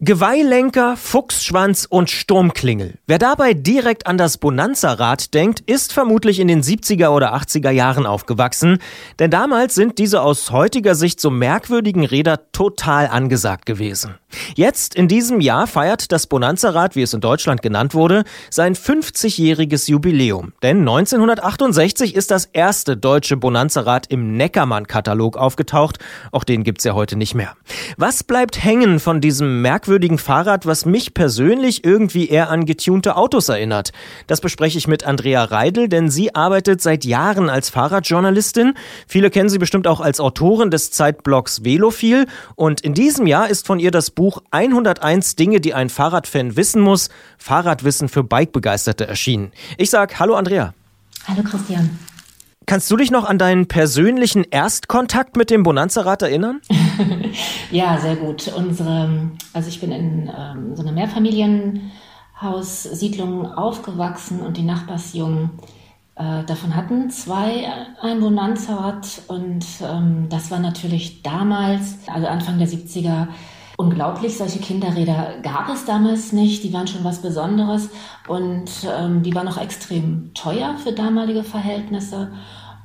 Geweihlenker, Fuchsschwanz und Sturmklingel. Wer dabei direkt an das Bonanza-Rad denkt, ist vermutlich in den 70er oder 80er Jahren aufgewachsen, denn damals sind diese aus heutiger Sicht so merkwürdigen Räder total angesagt gewesen. Jetzt, in diesem Jahr, feiert das Bonanza-Rad, wie es in Deutschland genannt wurde, sein 50-jähriges Jubiläum. Denn 1968 ist das erste deutsche Bonanza-Rad im Neckermann-Katalog aufgetaucht. Auch den gibt's ja heute nicht mehr. Was bleibt hängen von diesem merkwürdigen Fahrrad, was mich persönlich irgendwie eher an getunte Autos erinnert? Das bespreche ich mit Andrea Reidel, denn sie arbeitet seit Jahren als Fahrradjournalistin. Viele kennen sie bestimmt auch als Autorin des Zeitblocks Velophil. Und in diesem Jahr ist von ihr das Buch 101 Dinge, die ein Fahrradfan wissen muss, Fahrradwissen für Bikebegeisterte erschienen. Ich sag Hallo Andrea. Hallo Christian. Kannst du dich noch an deinen persönlichen Erstkontakt mit dem Bonanza-Rad erinnern? ja, sehr gut. Unsere, also ich bin in ähm, so einer Mehrfamilienhaussiedlung aufgewachsen und die Nachbarsjungen äh, davon hatten zwei ein Bonanza-Rad und ähm, das war natürlich damals, also Anfang der 70er, unglaublich. Solche Kinderräder gab es damals nicht. Die waren schon was Besonderes und ähm, die waren auch extrem teuer für damalige Verhältnisse.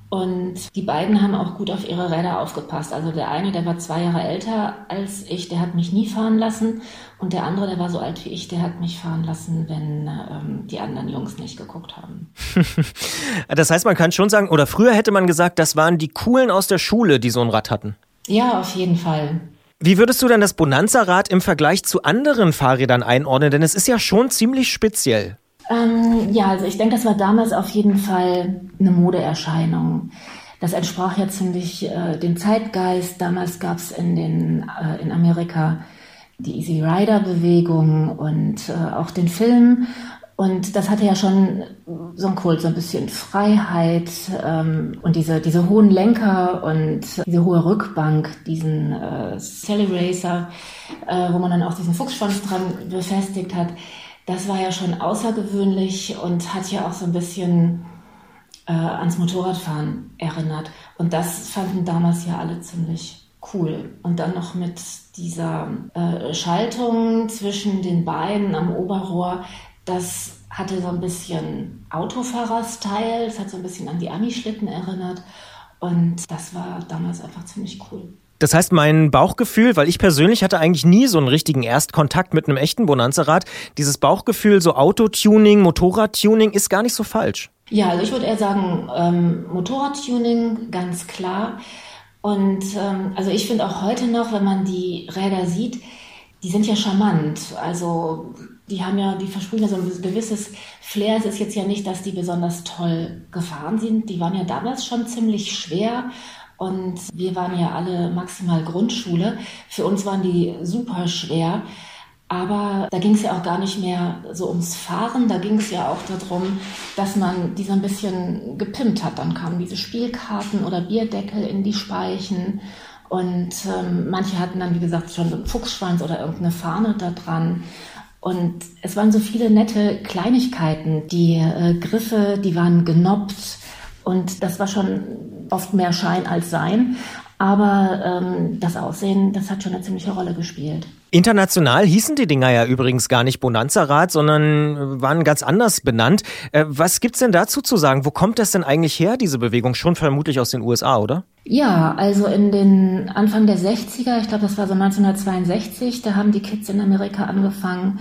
Und die beiden haben auch gut auf ihre Räder aufgepasst. Also der eine, der war zwei Jahre älter als ich, der hat mich nie fahren lassen. Und der andere, der war so alt wie ich, der hat mich fahren lassen, wenn ähm, die anderen Jungs nicht geguckt haben. das heißt, man kann schon sagen, oder früher hätte man gesagt, das waren die Coolen aus der Schule, die so ein Rad hatten. Ja, auf jeden Fall. Wie würdest du denn das Bonanza-Rad im Vergleich zu anderen Fahrrädern einordnen? Denn es ist ja schon ziemlich speziell. Ähm, ja, also ich denke, das war damals auf jeden Fall eine Modeerscheinung. Das entsprach ja ziemlich äh, dem Zeitgeist. Damals gab es in, äh, in Amerika die Easy Rider Bewegung und äh, auch den Film. Und das hatte ja schon so ein Kult, so ein bisschen Freiheit ähm, und diese, diese hohen Lenker und diese hohe Rückbank, diesen äh, Sally Racer, äh, wo man dann auch diesen Fuchsschwanz dran befestigt hat. Das war ja schon außergewöhnlich und hat ja auch so ein bisschen äh, ans Motorradfahren erinnert. Und das fanden damals ja alle ziemlich cool. Und dann noch mit dieser äh, Schaltung zwischen den Beinen am Oberrohr, das hatte so ein bisschen Autofahrer-Style, es hat so ein bisschen an die Ami-Schlitten erinnert und das war damals einfach ziemlich cool. Das heißt, mein Bauchgefühl, weil ich persönlich hatte eigentlich nie so einen richtigen Erstkontakt mit einem echten Bonanza-Rad, dieses Bauchgefühl, so Autotuning, Motorradtuning ist gar nicht so falsch. Ja, also ich würde eher sagen, ähm, Motorradtuning, ganz klar. Und ähm, also ich finde auch heute noch, wenn man die Räder sieht, die sind ja charmant. Also die haben ja, die versprühen ja so ein gewisses Flair. Es ist jetzt ja nicht, dass die besonders toll gefahren sind. Die waren ja damals schon ziemlich schwer. Und wir waren ja alle maximal Grundschule. Für uns waren die super schwer. Aber da ging es ja auch gar nicht mehr so ums Fahren, da ging es ja auch darum, dass man die so ein bisschen gepimpt hat. Dann kamen diese Spielkarten oder Bierdeckel in die Speichen und ähm, manche hatten dann, wie gesagt, schon so einen Fuchsschwanz oder irgendeine Fahne da dran. Und es waren so viele nette Kleinigkeiten. Die äh, Griffe, die waren genoppt und das war schon oft mehr Schein als Sein. Aber ähm, das Aussehen, das hat schon eine ziemliche Rolle gespielt. International hießen die Dinger ja übrigens gar nicht Bonanza-Rad, sondern waren ganz anders benannt. Äh, was gibt's denn dazu zu sagen? Wo kommt das denn eigentlich her, diese Bewegung? Schon vermutlich aus den USA, oder? Ja, also in den Anfang der 60er, ich glaube, das war so 1962, da haben die Kids in Amerika angefangen,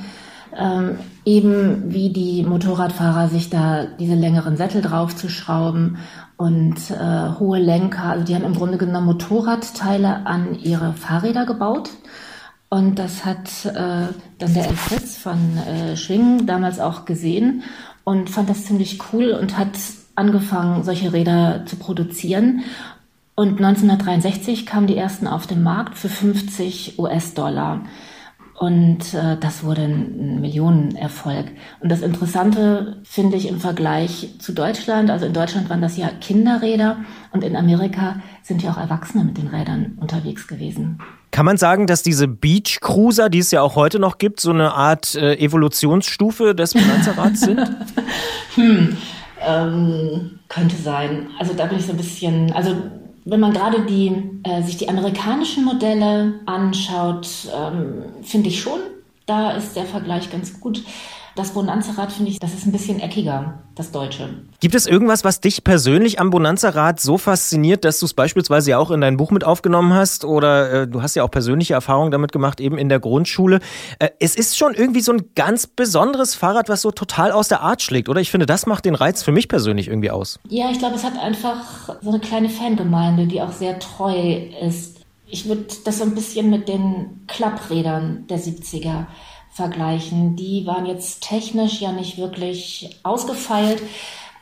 ähm, eben wie die Motorradfahrer sich da diese längeren Sättel draufzuschrauben und äh, hohe Lenker. Also die haben im Grunde genommen Motorradteile an ihre Fahrräder gebaut und das hat äh, dann der Fritz von äh, Schwingen damals auch gesehen und fand das ziemlich cool und hat angefangen, solche Räder zu produzieren. Und 1963 kamen die ersten auf den Markt für 50 US-Dollar. Und äh, das wurde ein, ein Millionenerfolg. Und das Interessante finde ich im Vergleich zu Deutschland, also in Deutschland waren das ja Kinderräder und in Amerika sind ja auch Erwachsene mit den Rädern unterwegs gewesen. Kann man sagen, dass diese Beach Cruiser, die es ja auch heute noch gibt, so eine Art äh, Evolutionsstufe des Finanzerrats sind? hm, ähm, könnte sein. Also da bin ich so ein bisschen, also wenn man gerade die, äh, sich die amerikanischen Modelle anschaut, ähm, finde ich schon, da ist der Vergleich ganz gut. Das Bonanza-Rad finde ich, das ist ein bisschen eckiger, das Deutsche. Gibt es irgendwas, was dich persönlich am Bonanza-Rad so fasziniert, dass du es beispielsweise ja auch in dein Buch mit aufgenommen hast oder äh, du hast ja auch persönliche Erfahrungen damit gemacht, eben in der Grundschule. Äh, es ist schon irgendwie so ein ganz besonderes Fahrrad, was so total aus der Art schlägt, oder? Ich finde, das macht den Reiz für mich persönlich irgendwie aus. Ja, ich glaube, es hat einfach so eine kleine Fangemeinde, die auch sehr treu ist. Ich würde das so ein bisschen mit den Klapprädern der 70er vergleichen. Die waren jetzt technisch ja nicht wirklich ausgefeilt,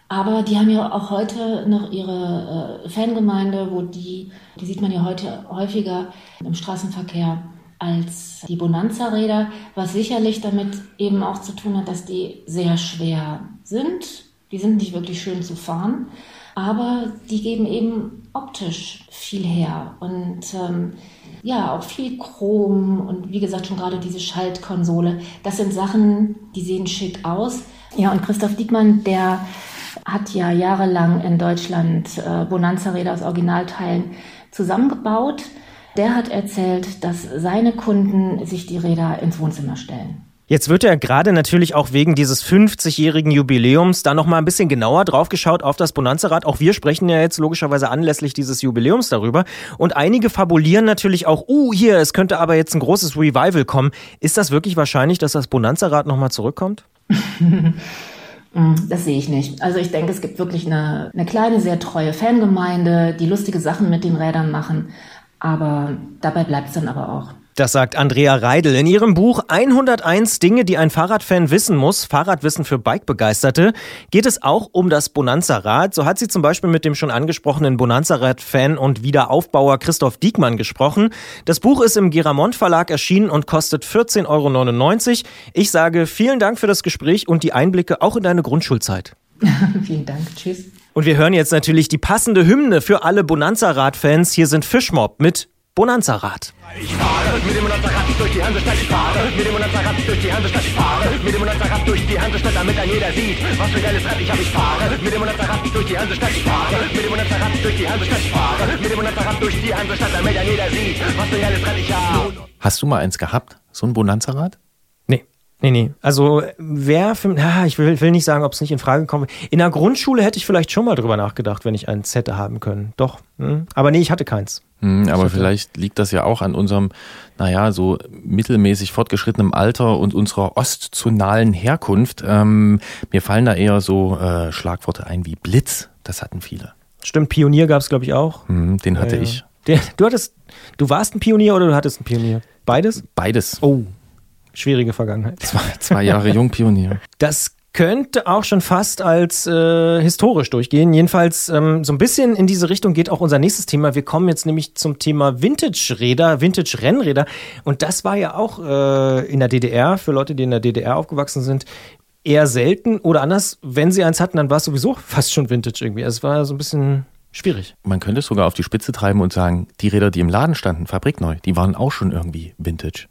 aber die haben ja auch heute noch ihre äh, Fangemeinde, wo die, die sieht man ja heute häufiger im Straßenverkehr als die Bonanza-Räder, was sicherlich damit eben auch zu tun hat, dass die sehr schwer sind. Die sind nicht wirklich schön zu fahren, aber die geben eben optisch viel her und ähm, ja, auch viel Chrom und wie gesagt schon gerade diese Schaltkonsole. Das sind Sachen, die sehen schick aus. Ja, und Christoph Diekmann, der hat ja jahrelang in Deutschland äh, Bonanza-Räder aus Originalteilen zusammengebaut. Der hat erzählt, dass seine Kunden sich die Räder ins Wohnzimmer stellen. Jetzt wird ja gerade natürlich auch wegen dieses 50-jährigen Jubiläums da nochmal ein bisschen genauer drauf geschaut auf das Bonanza-Rad. Auch wir sprechen ja jetzt logischerweise anlässlich dieses Jubiläums darüber. Und einige fabulieren natürlich auch, uh, hier, es könnte aber jetzt ein großes Revival kommen. Ist das wirklich wahrscheinlich, dass das Bonanza-Rad nochmal zurückkommt? Das sehe ich nicht. Also ich denke, es gibt wirklich eine, eine kleine, sehr treue Fangemeinde, die lustige Sachen mit den Rädern machen. Aber dabei bleibt es dann aber auch. Das sagt Andrea Reidel in ihrem Buch 101 Dinge, die ein Fahrradfan wissen muss, Fahrradwissen für Bikebegeisterte, geht es auch um das Bonanza-Rad. So hat sie zum Beispiel mit dem schon angesprochenen Bonanza-Rad-Fan und Wiederaufbauer Christoph Diekmann gesprochen. Das Buch ist im Giramont Verlag erschienen und kostet 14,99 Euro. Ich sage vielen Dank für das Gespräch und die Einblicke auch in deine Grundschulzeit. Vielen Dank. Tschüss. Und wir hören jetzt natürlich die passende Hymne für alle Bonanza-Rad-Fans. Hier sind Fischmob mit Bonanza-Rad. Ich fahre mit dem Bonanza-Rad durch die Hansestadt, ich fahre mit dem Bonanza-Rad durch die Hansestadt, ich fahre mit dem Bonanza-Rad durch die Hansestadt, damit ein jeder sieht, was für ein geiles Rad ich habe. Ich fahre mit dem Bonanza-Rad durch die Hansestadt, ich fahre mit dem Bonanza-Rad durch die Hansestadt, ich fahre mit dem Bonanza-Rad durch die Hansestadt, damit ein jeder sieht, was für ein geiles Rad ich habe. Hast du mal eins gehabt? So ein Bonanza-Rad? Nee. Nee. Also wer für, ah, ich will, will nicht sagen, ob es nicht in Frage kommt. In der Grundschule hätte ich vielleicht schon mal drüber nachgedacht, wenn ich eins hätte haben können. Doch. Hm. Aber nee, ich hatte keins. Hm, aber vielleicht liegt das ja auch an unserem, naja, so mittelmäßig fortgeschrittenem Alter und unserer ostzonalen Herkunft. Ähm, mir fallen da eher so äh, Schlagworte ein wie Blitz. Das hatten viele. Stimmt, Pionier gab es, glaube ich, auch. Hm, den hatte Ja, ja. ich. Der, du hattest, du warst ein Pionier oder du hattest einen Pionier? Beides? Beides. Oh, schwierige Vergangenheit. Zwei, zwei Jahre Jungpionier. Das könnte auch schon fast als äh, historisch durchgehen. Jedenfalls ähm, so ein bisschen in diese Richtung geht auch unser nächstes Thema. Wir kommen jetzt nämlich zum Thema Vintage-Räder, Vintage-Rennräder. Und das war ja auch äh, in der DDR, für Leute, die in der DDR aufgewachsen sind, eher selten. Oder anders, wenn sie eins hatten, dann war es sowieso fast schon Vintage irgendwie. Also es war so ein bisschen schwierig. Man könnte es sogar auf die Spitze treiben und sagen, die Räder, die im Laden standen, fabrikneu, die waren auch schon irgendwie Vintage.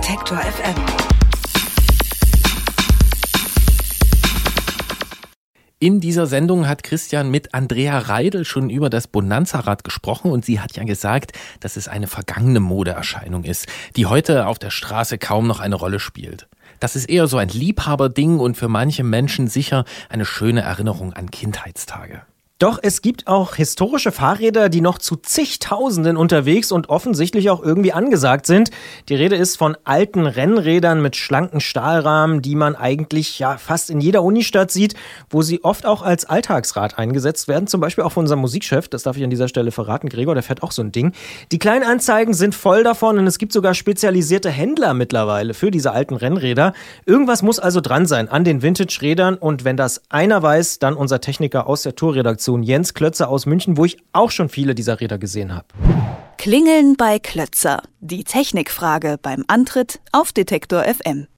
Detektor FM. In dieser Sendung hat Christian mit Andrea Reidel schon über das Bonanza-Rad gesprochen und sie hat ja gesagt, dass es eine vergangene Modeerscheinung ist, die heute auf der Straße kaum noch eine Rolle spielt. Das ist eher so ein Liebhaberding und für manche Menschen sicher eine schöne Erinnerung an Kindheitstage. Doch es gibt auch historische Fahrräder, die noch zu zigtausenden unterwegs und offensichtlich auch irgendwie angesagt sind. Die Rede ist von alten Rennrädern mit schlanken Stahlrahmen, die man eigentlich ja fast in jeder Unistadt sieht, wo sie oft auch als Alltagsrad eingesetzt werden. Zum Beispiel auch von unserem Musikchef, das darf ich an dieser Stelle verraten. Gregor, der fährt auch so ein Ding. Die kleinen Anzeigen sind voll davon und es gibt sogar spezialisierte Händler mittlerweile für diese alten Rennräder. Irgendwas muss also dran sein an den Vintage-Rädern und wenn das einer weiß, dann unser Techniker aus der Tourredaktion Redaktion Jens Klötzer aus München, wo ich auch schon viele dieser Räder gesehen habe. Klingeln bei Klötzer. Die Technikfrage beim Antritt auf Detektor FM.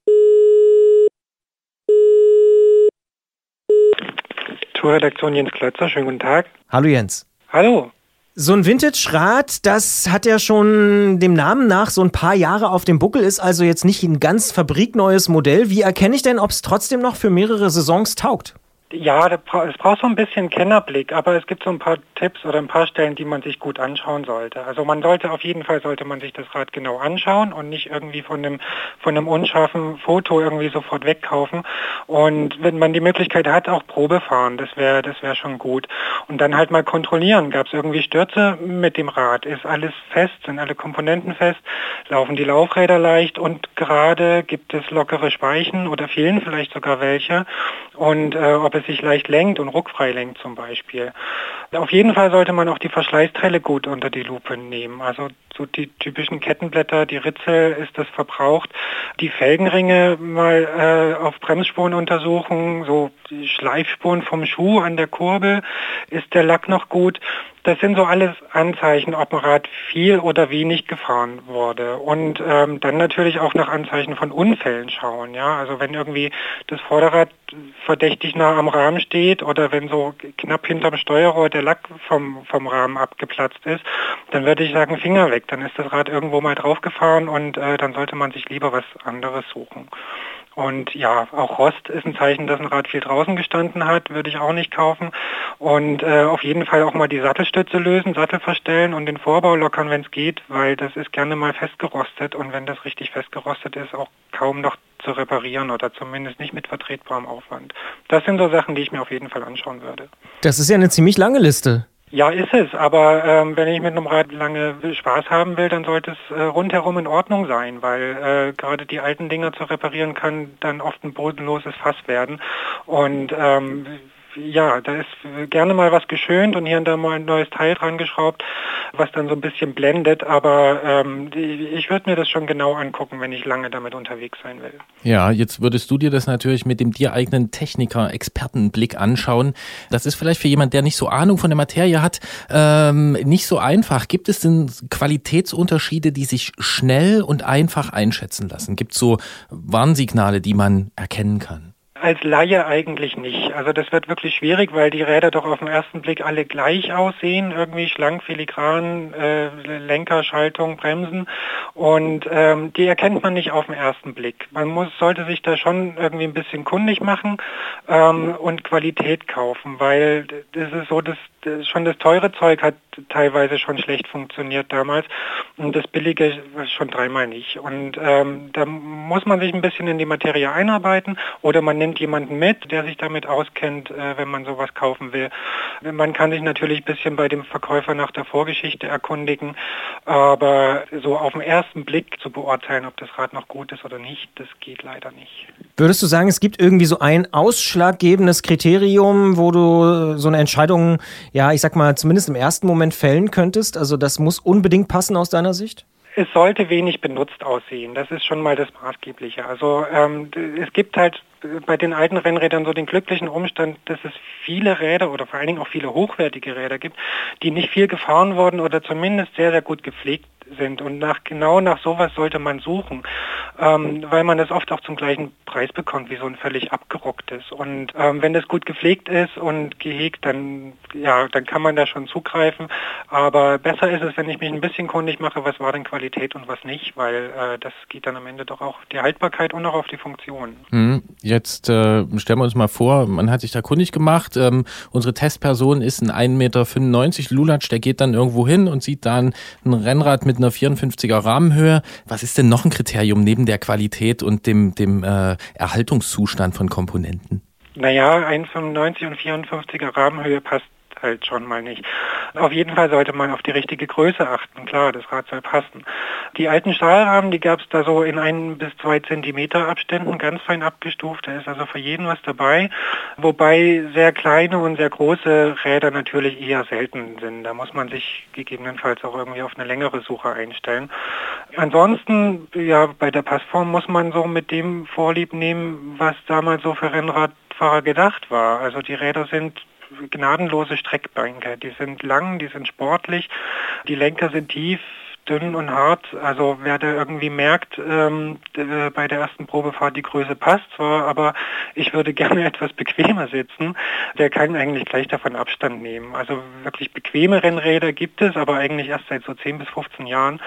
Tourredaktion Jens Klötzer, schönen guten Tag. Hallo Jens. Hallo. So ein Vintage-Rad, das hat ja schon dem Namen nach so ein paar Jahre auf dem Buckel, ist also jetzt nicht ein ganz fabrikneues Modell. Wie erkenne ich denn, ob es trotzdem noch für mehrere Saisons taugt? Ja, es braucht so ein bisschen Kennerblick, aber es gibt so ein paar Tipps oder ein paar Stellen, die man sich gut anschauen sollte. Also man sollte auf jeden Fall sollte man sich das Rad genau anschauen und nicht irgendwie von einem von einem unscharfen Foto irgendwie sofort wegkaufen. Und wenn man die Möglichkeit hat, auch Probe fahren, das wäre das wäre schon gut. Und dann halt mal kontrollieren, gab es irgendwie Stürze mit dem Rad? Ist alles fest? Sind alle Komponenten fest? Laufen die Laufräder leicht und gerade gibt es lockere Speichen oder fehlen vielleicht sogar welche? Und äh, ob es es sich leicht lenkt und ruckfrei lenkt zum Beispiel. Auf jeden Fall sollte man auch die Verschleißteile gut unter die Lupe nehmen. Also so die typischen Kettenblätter, die Ritzel ist das verbraucht. Die Felgenringe mal äh, auf Bremsspuren untersuchen, so Schleifspuren vom Schuh an der Kurbel, ist der Lack noch gut. Das sind so alles Anzeichen, ob ein Rad viel oder wenig gefahren wurde. Und ähm, dann natürlich auch nach Anzeichen von Unfällen schauen. Ja, also wenn irgendwie das Vorderrad verdächtig nah am Rahmen steht oder wenn so knapp hinterm Steuerrohr der Lack vom, vom Rahmen abgeplatzt ist, dann würde ich sagen, Finger weg. Dann ist das Rad irgendwo mal draufgefahren und äh, dann sollte man sich lieber was anderes suchen. Und ja, auch Rost ist ein Zeichen, dass ein Rad viel draußen gestanden hat, würde ich auch nicht kaufen. Und äh, auf jeden Fall auch mal die Sattelstütze lösen, Sattel verstellen und den Vorbau lockern, wenn es geht, weil das ist gerne mal festgerostet und wenn das richtig festgerostet ist, auch kaum noch zu reparieren oder zumindest nicht mit vertretbarem Aufwand. Das sind so Sachen, die ich mir auf jeden Fall anschauen würde. Das ist ja eine ziemlich lange Liste. Ja, ist es, aber ähm, wenn ich mit einem Rad lange Spaß haben will, dann sollte es äh, rundherum in Ordnung sein, weil äh, gerade die alten Dinger zu reparieren kann dann oft ein bodenloses Fass werden. Und ähm, ja, da ist gerne mal was geschönt und hier und da mal ein neues Teil dran geschraubt, was dann so ein bisschen blendet. Aber ähm, ich würde mir das schon genau angucken, wenn ich lange damit unterwegs sein will. Ja, jetzt würdest du dir das natürlich mit dem dir eigenen Techniker-Expertenblick anschauen. Das ist vielleicht für jemand, der nicht so Ahnung von der Materie hat, ähm, nicht so einfach. Gibt es denn Qualitätsunterschiede, die sich schnell und einfach einschätzen lassen? Gibt es so Warnsignale, die man erkennen kann? Als Laie eigentlich nicht. Also das wird wirklich schwierig, weil die Räder doch auf den ersten Blick alle gleich aussehen, irgendwie schlank, filigran, äh, Lenker, Schaltung, Bremsen und ähm, die erkennt man nicht auf den ersten Blick. Man muss, sollte sich da schon irgendwie ein bisschen kundig machen ähm, und Qualität kaufen, weil das ist so, dass das, schon das teure Zeug hat teilweise schon schlecht funktioniert damals und das billige schon dreimal nicht. Und ähm, da muss man sich ein bisschen in die Materie einarbeiten oder man nimmt jemanden mit, der sich damit auskennt, äh, wenn man sowas kaufen will. Man kann sich natürlich ein bisschen bei dem Verkäufer nach der Vorgeschichte erkundigen, aber so auf den ersten Blick zu beurteilen, ob das Rad noch gut ist oder nicht, das geht leider nicht. Würdest du sagen, es gibt irgendwie so ein ausschlaggebendes Kriterium, wo du so eine Entscheidung, ja, ich sag mal, zumindest im ersten Moment fällen könntest? Also das muss unbedingt passen aus deiner Sicht? Es sollte wenig benutzt aussehen. Das ist schon mal das Maßgebliche. Also ähm, es gibt halt bei den alten Rennrädern so den glücklichen Umstand, dass es viele Räder oder vor allen Dingen auch viele hochwertige Räder gibt, die nicht viel gefahren wurden oder zumindest sehr, sehr gut gepflegt sind. Und nach, genau nach sowas sollte man suchen, ähm, weil man das oft auch zum gleichen Preis bekommt wie so ein völlig abgerocktes. Und ähm, wenn das gut gepflegt ist und gehegt, dann, ja, dann kann man da schon zugreifen. Aber besser ist es, wenn ich mich ein bisschen kundig mache, was war denn Qualität und was nicht, weil äh, das geht dann am Ende doch auch die Haltbarkeit und auch auf die Funktion. Hm, jetzt äh, stellen wir uns mal vor, man hat sich da kundig gemacht. Ähm, unsere Testperson ist ein 1,95 Meter Lulatsch, der geht dann irgendwo hin und sieht dann ein Rennrad mit einer 54er Rahmenhöhe. Was ist denn noch ein Kriterium neben der Qualität und dem, dem äh, Erhaltungszustand von Komponenten? Naja, 1,95 und 54er Rahmenhöhe passt halt schon mal nicht. Auf jeden Fall sollte man auf die richtige Größe achten. Klar, das Rad soll passen. Die alten Stahlrahmen, die gab es da so in ein bis zwei Zentimeter Abständen, ganz fein abgestuft. Da ist also für jeden was dabei. Wobei sehr kleine und sehr große Räder natürlich eher selten sind. Da muss man sich gegebenenfalls auch irgendwie auf eine längere Suche einstellen. Ansonsten, ja, bei der Passform muss man so mit dem Vorlieb nehmen, was damals so für Rennradfahrer gedacht war. Also die Räder sind gnadenlose Streckbänke. Die sind lang, die sind sportlich, die Lenker sind tief, dünn und hart. Also wer da irgendwie merkt, ähm, bei der ersten Probefahrt die Größe passt zwar, aber ich würde gerne etwas bequemer sitzen, der kann eigentlich gleich davon Abstand nehmen. Also wirklich bequeme Rennräder gibt es, aber eigentlich erst seit so 10 bis 15 Jahren.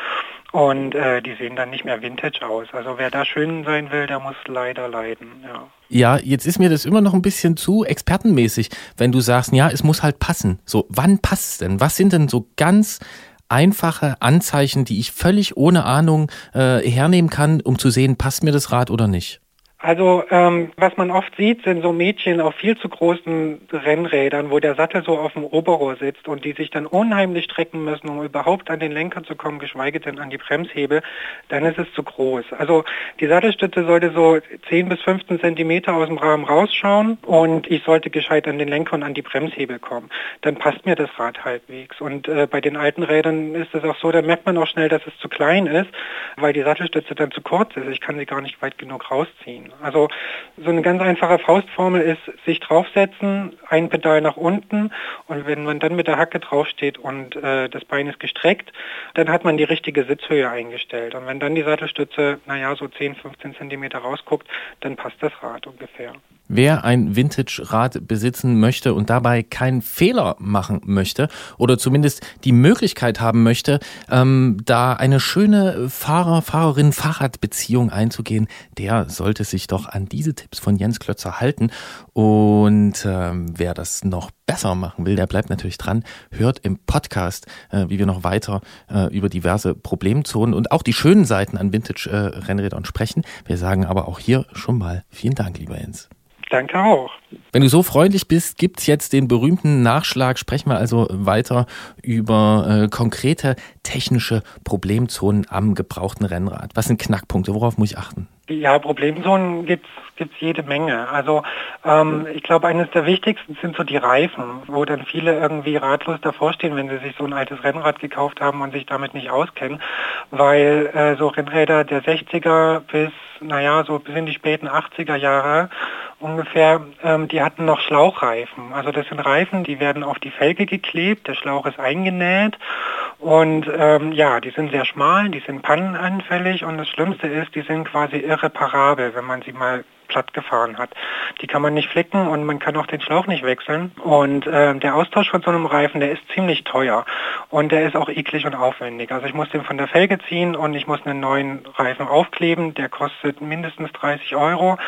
Und äh, die sehen dann nicht mehr Vintage aus. Also wer da schön sein will, der muss leider leiden. Ja. Ja, jetzt ist mir das immer noch ein bisschen zu expertenmäßig, wenn du sagst, ja, es muss halt passen. So, wann passt denn? Was sind denn so ganz einfache Anzeichen, die ich völlig ohne Ahnung äh, hernehmen kann, um zu sehen, passt mir das Rad oder nicht? Also ähm, was man oft sieht, sind so Mädchen auf viel zu großen Rennrädern, wo der Sattel so auf dem Oberrohr sitzt und die sich dann unheimlich strecken müssen, um überhaupt an den Lenker zu kommen, geschweige denn an die Bremshebel, dann ist es zu groß. Also die Sattelstütze sollte so 10 bis 15 Zentimeter aus dem Rahmen rausschauen und ich sollte gescheit an den Lenker und an die Bremshebel kommen. Dann passt mir das Rad halbwegs. Und äh, bei den alten Rädern ist es auch so, da merkt man auch schnell, dass es zu klein ist, weil die Sattelstütze dann zu kurz ist. Ich kann sie gar nicht weit genug rausziehen. Also so eine ganz einfache Faustformel ist, sich draufsetzen, ein Pedal nach unten und wenn man dann mit der Hacke draufsteht und äh, das Bein ist gestreckt, dann hat man die richtige Sitzhöhe eingestellt. Und wenn dann die Sattelstütze, naja, so 10, 15 Zentimeter rausguckt, dann passt das Rad ungefähr. Wer ein Vintage-Rad besitzen möchte und dabei keinen Fehler machen möchte oder zumindest die Möglichkeit haben möchte, ähm, da eine schöne Fahrer, Fahrerin, Fahrradbeziehung einzugehen, der sollte sich doch an diese Tipps von Jens Klötzer halten. Und ähm, wer das noch besser machen will, der bleibt natürlich dran, hört im Podcast, äh, wie wir noch weiter äh, über diverse Problemzonen und auch die schönen Seiten an Vintage-Rennrädern äh, sprechen. Wir sagen aber auch hier schon mal vielen Dank, lieber Jens. Danke auch. Wenn du so freundlich bist, gibt's jetzt den berühmten Nachschlag. Sprechen wir also weiter über äh, konkrete technische Problemzonen am gebrauchten Rennrad. Was sind Knackpunkte? Worauf muss ich achten? Ja, Problemzonen gibt's gibt's jede Menge. Also ähm, ich glaube, eines der wichtigsten sind so die Reifen, wo dann viele irgendwie ratlos davor stehen, wenn sie sich so ein altes Rennrad gekauft haben und sich damit nicht auskennen, weil äh, so Rennräder der 60er bis, naja, so bis in die späten 80er Jahre ungefähr, ähm, die hatten noch Schlauchreifen. Also das sind Reifen, die werden auf die Felge geklebt, der Schlauch ist eingenäht und ähm, ja, die sind sehr schmal, die sind pannenanfällig und das Schlimmste ist, die sind quasi irreparabel, wenn man sie mal platt gefahren hat. Die kann man nicht flicken und man kann auch den Schlauch nicht wechseln. Und äh, der Austausch von so einem Reifen, der ist ziemlich teuer und der ist auch eklig und aufwendig. Also ich muss den von der Felge ziehen und ich muss einen neuen Reifen aufkleben. Der kostet mindestens 30 Euro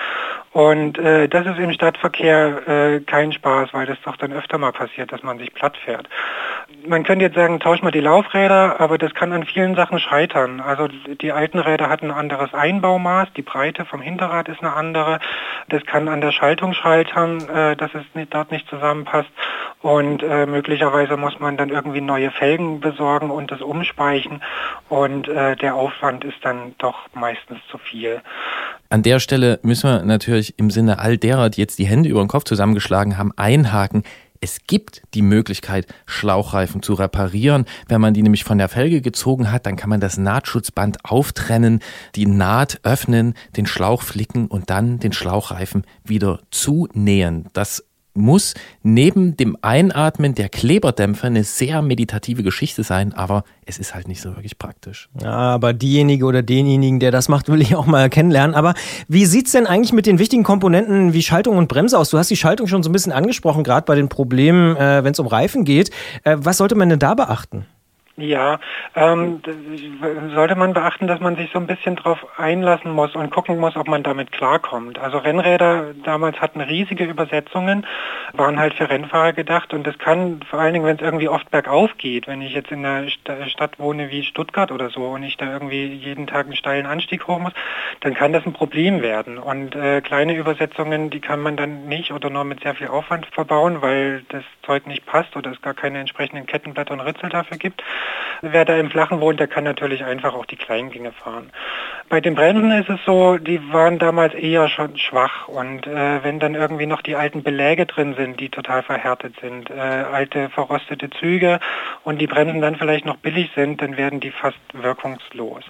und äh, das ist im Stadtverkehr äh, kein Spaß, weil das doch dann öfter mal passiert, dass man sich platt fährt. Man könnte jetzt sagen, tausch mal die Laufräder, aber das kann an vielen Sachen scheitern. Also die alten Räder hatten ein anderes Einbaumaß, die Breite vom Hinterrad ist eine andere. Das kann an der Schaltung scheitern, äh, dass es nicht, dort nicht zusammenpasst. Und äh, möglicherweise muss man dann irgendwie neue Felgen besorgen und das umspeichen. Und äh, der Aufwand ist dann doch meistens zu viel. An der Stelle müssen wir natürlich im Sinne all derer, die jetzt die Hände über den Kopf zusammengeschlagen haben, einhaken. Es gibt die Möglichkeit, Schlauchreifen zu reparieren. Wenn man die nämlich von der Felge gezogen hat, dann kann man das Nahtschutzband auftrennen, die Naht öffnen, den Schlauch flicken und dann den Schlauchreifen wieder zunähen. Das muss neben dem Einatmen der Kleberdämpfer eine sehr meditative Geschichte sein, aber es ist halt nicht so wirklich praktisch. Ja, aber diejenige oder denjenigen, der das macht, will ich auch mal kennenlernen. Aber wie sieht's denn eigentlich mit den wichtigen Komponenten wie Schaltung und Bremse aus? Du hast die Schaltung schon so ein bisschen angesprochen, gerade bei den Problemen, äh, wenn es um Reifen geht. Äh, was sollte man denn da beachten? Ja, ähm, sollte man beachten, dass man sich so ein bisschen darauf einlassen muss und gucken muss, ob man damit klarkommt. Also Rennräder damals hatten riesige Übersetzungen, waren halt für Rennfahrer gedacht und das kann vor allen Dingen, wenn es irgendwie oft bergauf geht, wenn ich jetzt in einer Stadt wohne wie Stuttgart oder so und ich da irgendwie jeden Tag einen steilen Anstieg hoch muss, dann kann das ein Problem werden. Und äh, kleine Übersetzungen, die kann man dann nicht oder nur mit sehr viel Aufwand verbauen, weil das Zeug nicht passt oder es gar keine entsprechenden Kettenblätter und Ritzel dafür gibt. Wer da im Flachen wohnt, der kann natürlich einfach auch die Kleingänge fahren. Bei den Bremsen ist es so, die waren damals eher schon schwach und äh, wenn dann irgendwie noch die alten Beläge drin sind, die total verhärtet sind, äh, alte verrostete Züge und die Bremsen dann vielleicht noch billig sind, dann werden die fast wirkungslos.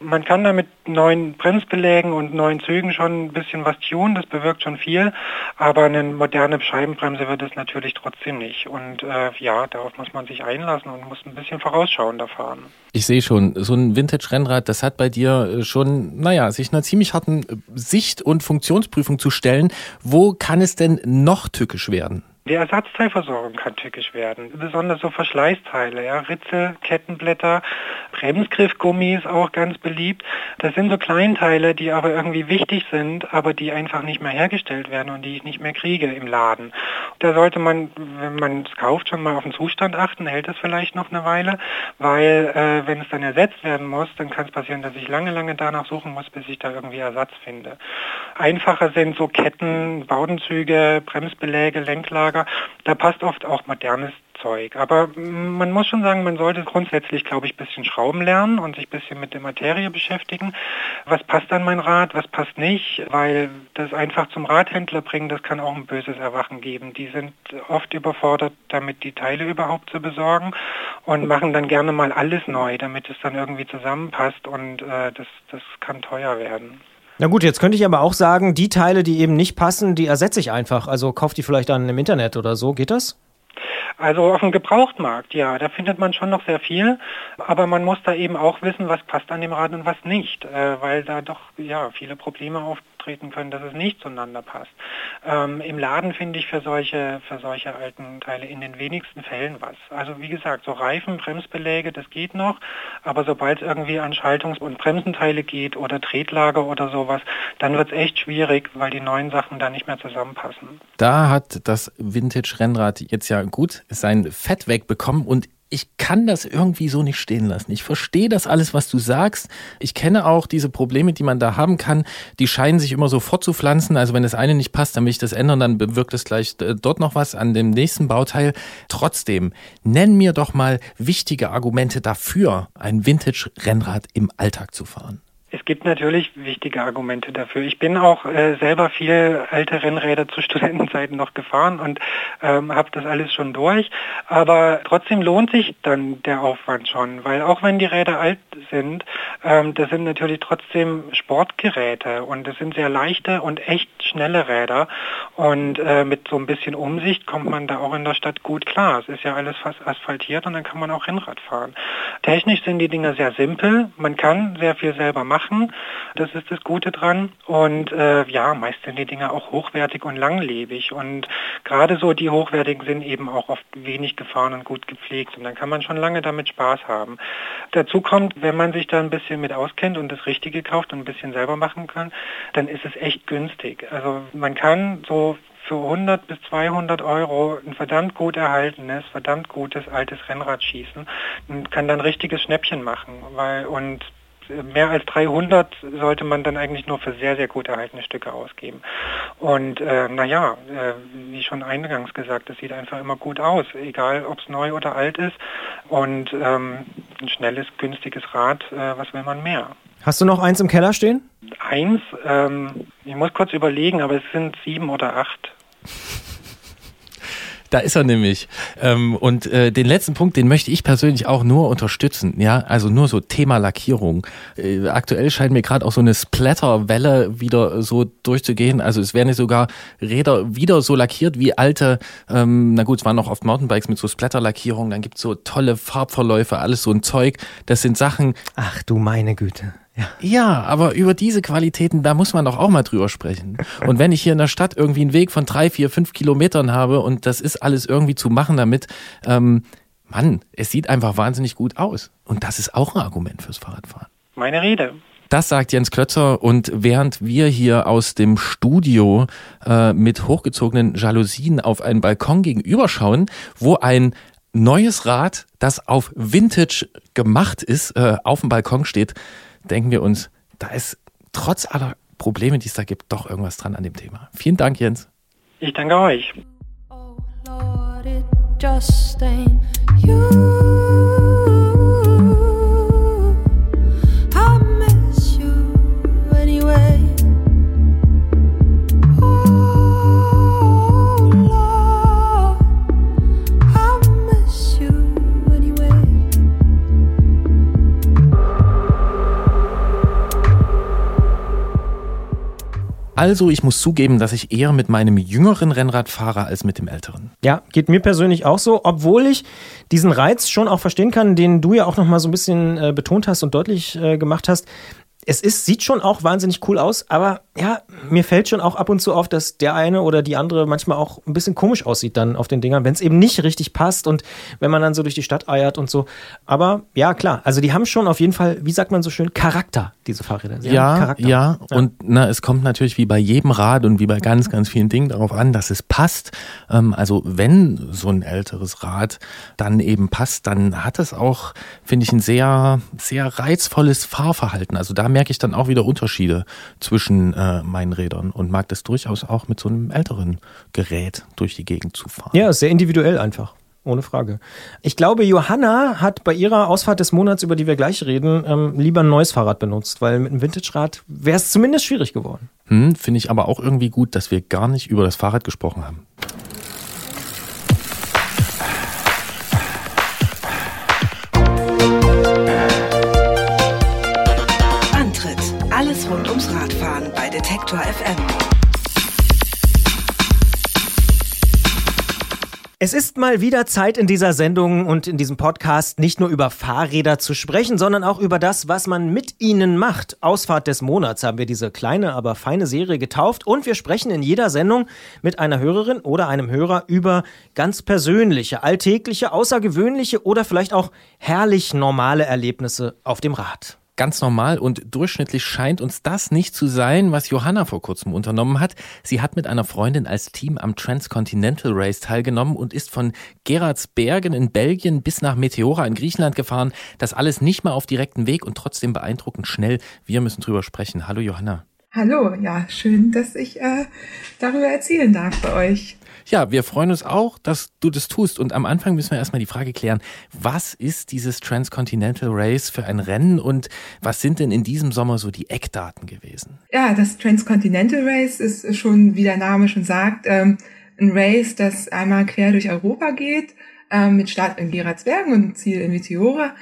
Man kann da mit neuen Bremsbelägen und neuen Zügen schon ein bisschen was tun, das bewirkt schon viel, aber eine moderne Scheibenbremse wird es natürlich trotzdem nicht. Und äh, ja, darauf muss man sich einlassen und muss ein bisschen vorausschauender fahren. Ich sehe schon, so ein Vintage-Rennrad, das hat bei dir schon, naja, sich einer ziemlich harten äh, Sicht- und Funktionsprüfung zu stellen. Wo kann es denn noch tückisch werden? Die Ersatzteilversorgung kann tückisch werden, besonders so Verschleißteile, ja, Ritzel, Kettenblätter, Bremsgriffgummi ist auch ganz beliebt. Das sind so Kleinteile, die aber irgendwie wichtig sind, aber die einfach nicht mehr hergestellt werden und die ich nicht mehr kriege im Laden. Da sollte man, wenn man es kauft, schon mal auf den Zustand achten, hält es vielleicht noch eine Weile, weil äh, wenn es dann ersetzt werden muss, dann kann es passieren, dass ich lange, lange danach suchen muss, bis ich da irgendwie Ersatz finde. Einfacher sind so Ketten, Baudenzüge, Bremsbeläge, Lenklager, Lager. Da passt oft auch modernes Zeug. Aber man muss schon sagen, man sollte grundsätzlich, glaube ich, ein bisschen schrauben lernen und sich ein bisschen mit der Materie beschäftigen. Was passt an mein Rad, was passt nicht, weil das einfach zum Radhändler bringen, das kann auch ein böses Erwachen geben. Die sind oft überfordert, damit die Teile überhaupt zu besorgen und machen dann gerne mal alles neu, damit es dann irgendwie zusammenpasst und äh, das, das kann teuer werden. Na gut, jetzt könnte ich aber auch sagen, die Teile, die eben nicht passen, die ersetze ich einfach. Also kauft die vielleicht dann im Internet oder so. Geht das? Also auf dem Gebrauchtmarkt, ja, da findet man schon noch sehr viel, aber man muss da eben auch wissen, was passt an dem Rad und was nicht, äh, weil da doch ja viele Probleme auf, auftreten können, dass es nicht zueinander passt. Ähm, Im Laden finde ich für solche, für solche alten Teile in den wenigsten Fällen was. Also wie gesagt, so Reifen, Bremsbeläge, das geht noch, aber sobald es irgendwie an Schaltungs- und Bremsenteile geht oder Tretlager oder sowas, dann wird es echt schwierig, weil die neuen Sachen da nicht mehr zusammenpassen. Da hat das Vintage-Rennrad jetzt ja gut sein Fett wegbekommen und ich kann das irgendwie so nicht stehen lassen. Ich verstehe das alles, was du sagst. Ich kenne auch diese Probleme, die man da haben kann. Die scheinen sich immer so fortzupflanzen. Also wenn das eine nicht passt, dann will ich das ändern, dann bewirkt es gleich äh, dort noch was an dem nächsten Bauteil. Trotzdem, nenn mir doch mal wichtige Argumente dafür, ein Vintage-Rennrad im Alltag zu fahren. Es gibt natürlich wichtige Argumente dafür. Ich bin auch äh, selber viel alte Rennräder zu Studentenzeiten noch gefahren und ähm, habe das alles schon durch. Aber trotzdem lohnt sich dann der Aufwand schon, weil auch wenn die Räder alt sind, ähm, das sind natürlich trotzdem Sportgeräte und das sind sehr leichte und echt schnelle Räder. Und äh, mit so ein bisschen Umsicht kommt man da auch in der Stadt gut klar. Es ist ja alles fast asphaltiert und dann kann man auch Rennrad fahren. Technisch sind die Dinger sehr simpel. Man kann sehr viel selber machen machen. Das ist das Gute dran. Und äh, ja, meist sind die Dinge auch hochwertig und langlebig. Und gerade so die hochwertigen sind eben auch oft wenig gefahren und gut gepflegt. Und dann kann man schon lange damit Spaß haben. Dazu kommt, wenn man sich da ein bisschen mit auskennt und das Richtige kauft und ein bisschen selber machen kann, dann ist es echt günstig. Also man kann so für 100 bis 200 Euro ein verdammt gut erhaltenes, verdammt gutes altes Rennrad schießen und kann dann richtiges Schnäppchen machen. Weil, und mehr als 300 sollte man dann eigentlich nur für sehr, sehr gut erhaltene Stücke ausgeben. Und äh, naja, äh, wie schon eingangs gesagt, es sieht einfach immer gut aus, egal ob es neu oder alt ist. Und ähm, ein schnelles, günstiges Rad, äh, was will man mehr? Hast du noch eins im Keller stehen? Eins, ähm, ich muss kurz überlegen, aber es sind sieben oder acht. Da ist er nämlich. Ähm, und äh, den letzten Punkt, den möchte ich persönlich auch nur unterstützen. Ja, also nur so Thema Lackierung. Äh, aktuell scheint mir gerade auch so eine Splatterwelle wieder so durchzugehen. Also es werden sogar Räder wieder so lackiert wie alte. Ähm, na gut, es waren noch oft Mountainbikes mit so Splatterlackierung. Dann gibt's so tolle Farbverläufe, alles so ein Zeug. Das sind Sachen. Ach du meine Güte. Ja. ja, aber über diese Qualitäten, da muss man doch auch mal drüber sprechen. Und wenn ich hier in der Stadt irgendwie einen Weg von drei, vier, fünf Kilometern habe und das ist alles irgendwie zu machen damit, ähm, Mann, es sieht einfach wahnsinnig gut aus. Und das ist auch ein Argument fürs Fahrradfahren. Meine Rede. Das sagt Jens Klötzer und während wir hier aus dem Studio äh, mit hochgezogenen Jalousien auf einen Balkon gegenüberschauen, wo ein neues Rad, das auf Vintage gemacht ist, äh, auf dem Balkon steht, denken wir uns, da ist trotz aller Probleme, die es da gibt, doch irgendwas dran an dem Thema. Vielen Dank, Jens. Ich danke euch. Oh Lord, it just ain't you. Also ich muss zugeben, dass ich eher mit meinem jüngeren Rennrad fahre als mit dem älteren. Ja, geht mir persönlich auch so, obwohl ich diesen Reiz schon auch verstehen kann, den du ja auch noch mal so ein bisschen äh, betont hast und deutlich äh, gemacht hast es ist, sieht schon auch wahnsinnig cool aus, aber ja, mir fällt schon auch ab und zu auf, dass der eine oder die andere manchmal auch ein bisschen komisch aussieht dann auf den Dingern, wenn es eben nicht richtig passt und wenn man dann so durch die Stadt eiert und so. Aber ja, klar, also die haben schon auf jeden Fall, wie sagt man so schön, Charakter, diese Fahrräder. Sie ja, ja, ja, und na, es kommt natürlich wie bei jedem Rad und wie bei ganz, ganz vielen Dingen darauf an, dass es passt. Ähm, also wenn so ein älteres Rad dann eben passt, dann hat es auch, finde ich, ein sehr, sehr reizvolles Fahrverhalten. Also da merke ich dann auch wieder Unterschiede zwischen äh, meinen Rädern und mag das durchaus auch mit so einem älteren Gerät durch die Gegend zu fahren. Ja, sehr individuell einfach. Ohne Frage. Ich glaube, Johanna hat bei ihrer Ausfahrt des Monats, über die wir gleich reden, ähm, lieber ein neues Fahrrad benutzt, weil mit einem Vintage-Rad wäre es zumindest schwierig geworden. Hm, Finde ich aber auch irgendwie gut, dass wir gar nicht über das Fahrrad gesprochen haben. Detektor FM. Es ist mal wieder Zeit in dieser Sendung und in diesem Podcast nicht nur über Fahrräder zu sprechen, sondern auch über das, was man mit ihnen macht. Ausfahrt des Monats haben wir diese kleine, aber feine Serie getauft und wir sprechen in jeder Sendung mit einer Hörerin oder einem Hörer über ganz persönliche, alltägliche, außergewöhnliche oder vielleicht auch herrlich normale Erlebnisse auf dem Rad ganz normal und durchschnittlich scheint uns das nicht zu sein, was Johanna vor kurzem unternommen hat. Sie hat mit einer Freundin als Team am Transcontinental Race teilgenommen und ist von Geraardsbergen in Belgien bis nach Meteora in Griechenland gefahren. Das alles nicht mal auf direkten Weg und trotzdem beeindruckend schnell. Wir müssen drüber sprechen. Hallo Johanna. Hallo, ja, schön, dass ich äh, darüber erzählen darf bei euch. Ja, wir freuen uns auch, dass du das tust. Und am Anfang müssen wir erstmal die Frage klären, was ist dieses Transcontinental Race für ein Rennen und was sind denn in diesem Sommer so die Eckdaten gewesen? Ja, das Transcontinental Race ist schon, wie der Name schon sagt, ähm, ein Race, das einmal quer durch Europa geht, ähm, mit Start in Geraardsbergen und Ziel in Vitiora.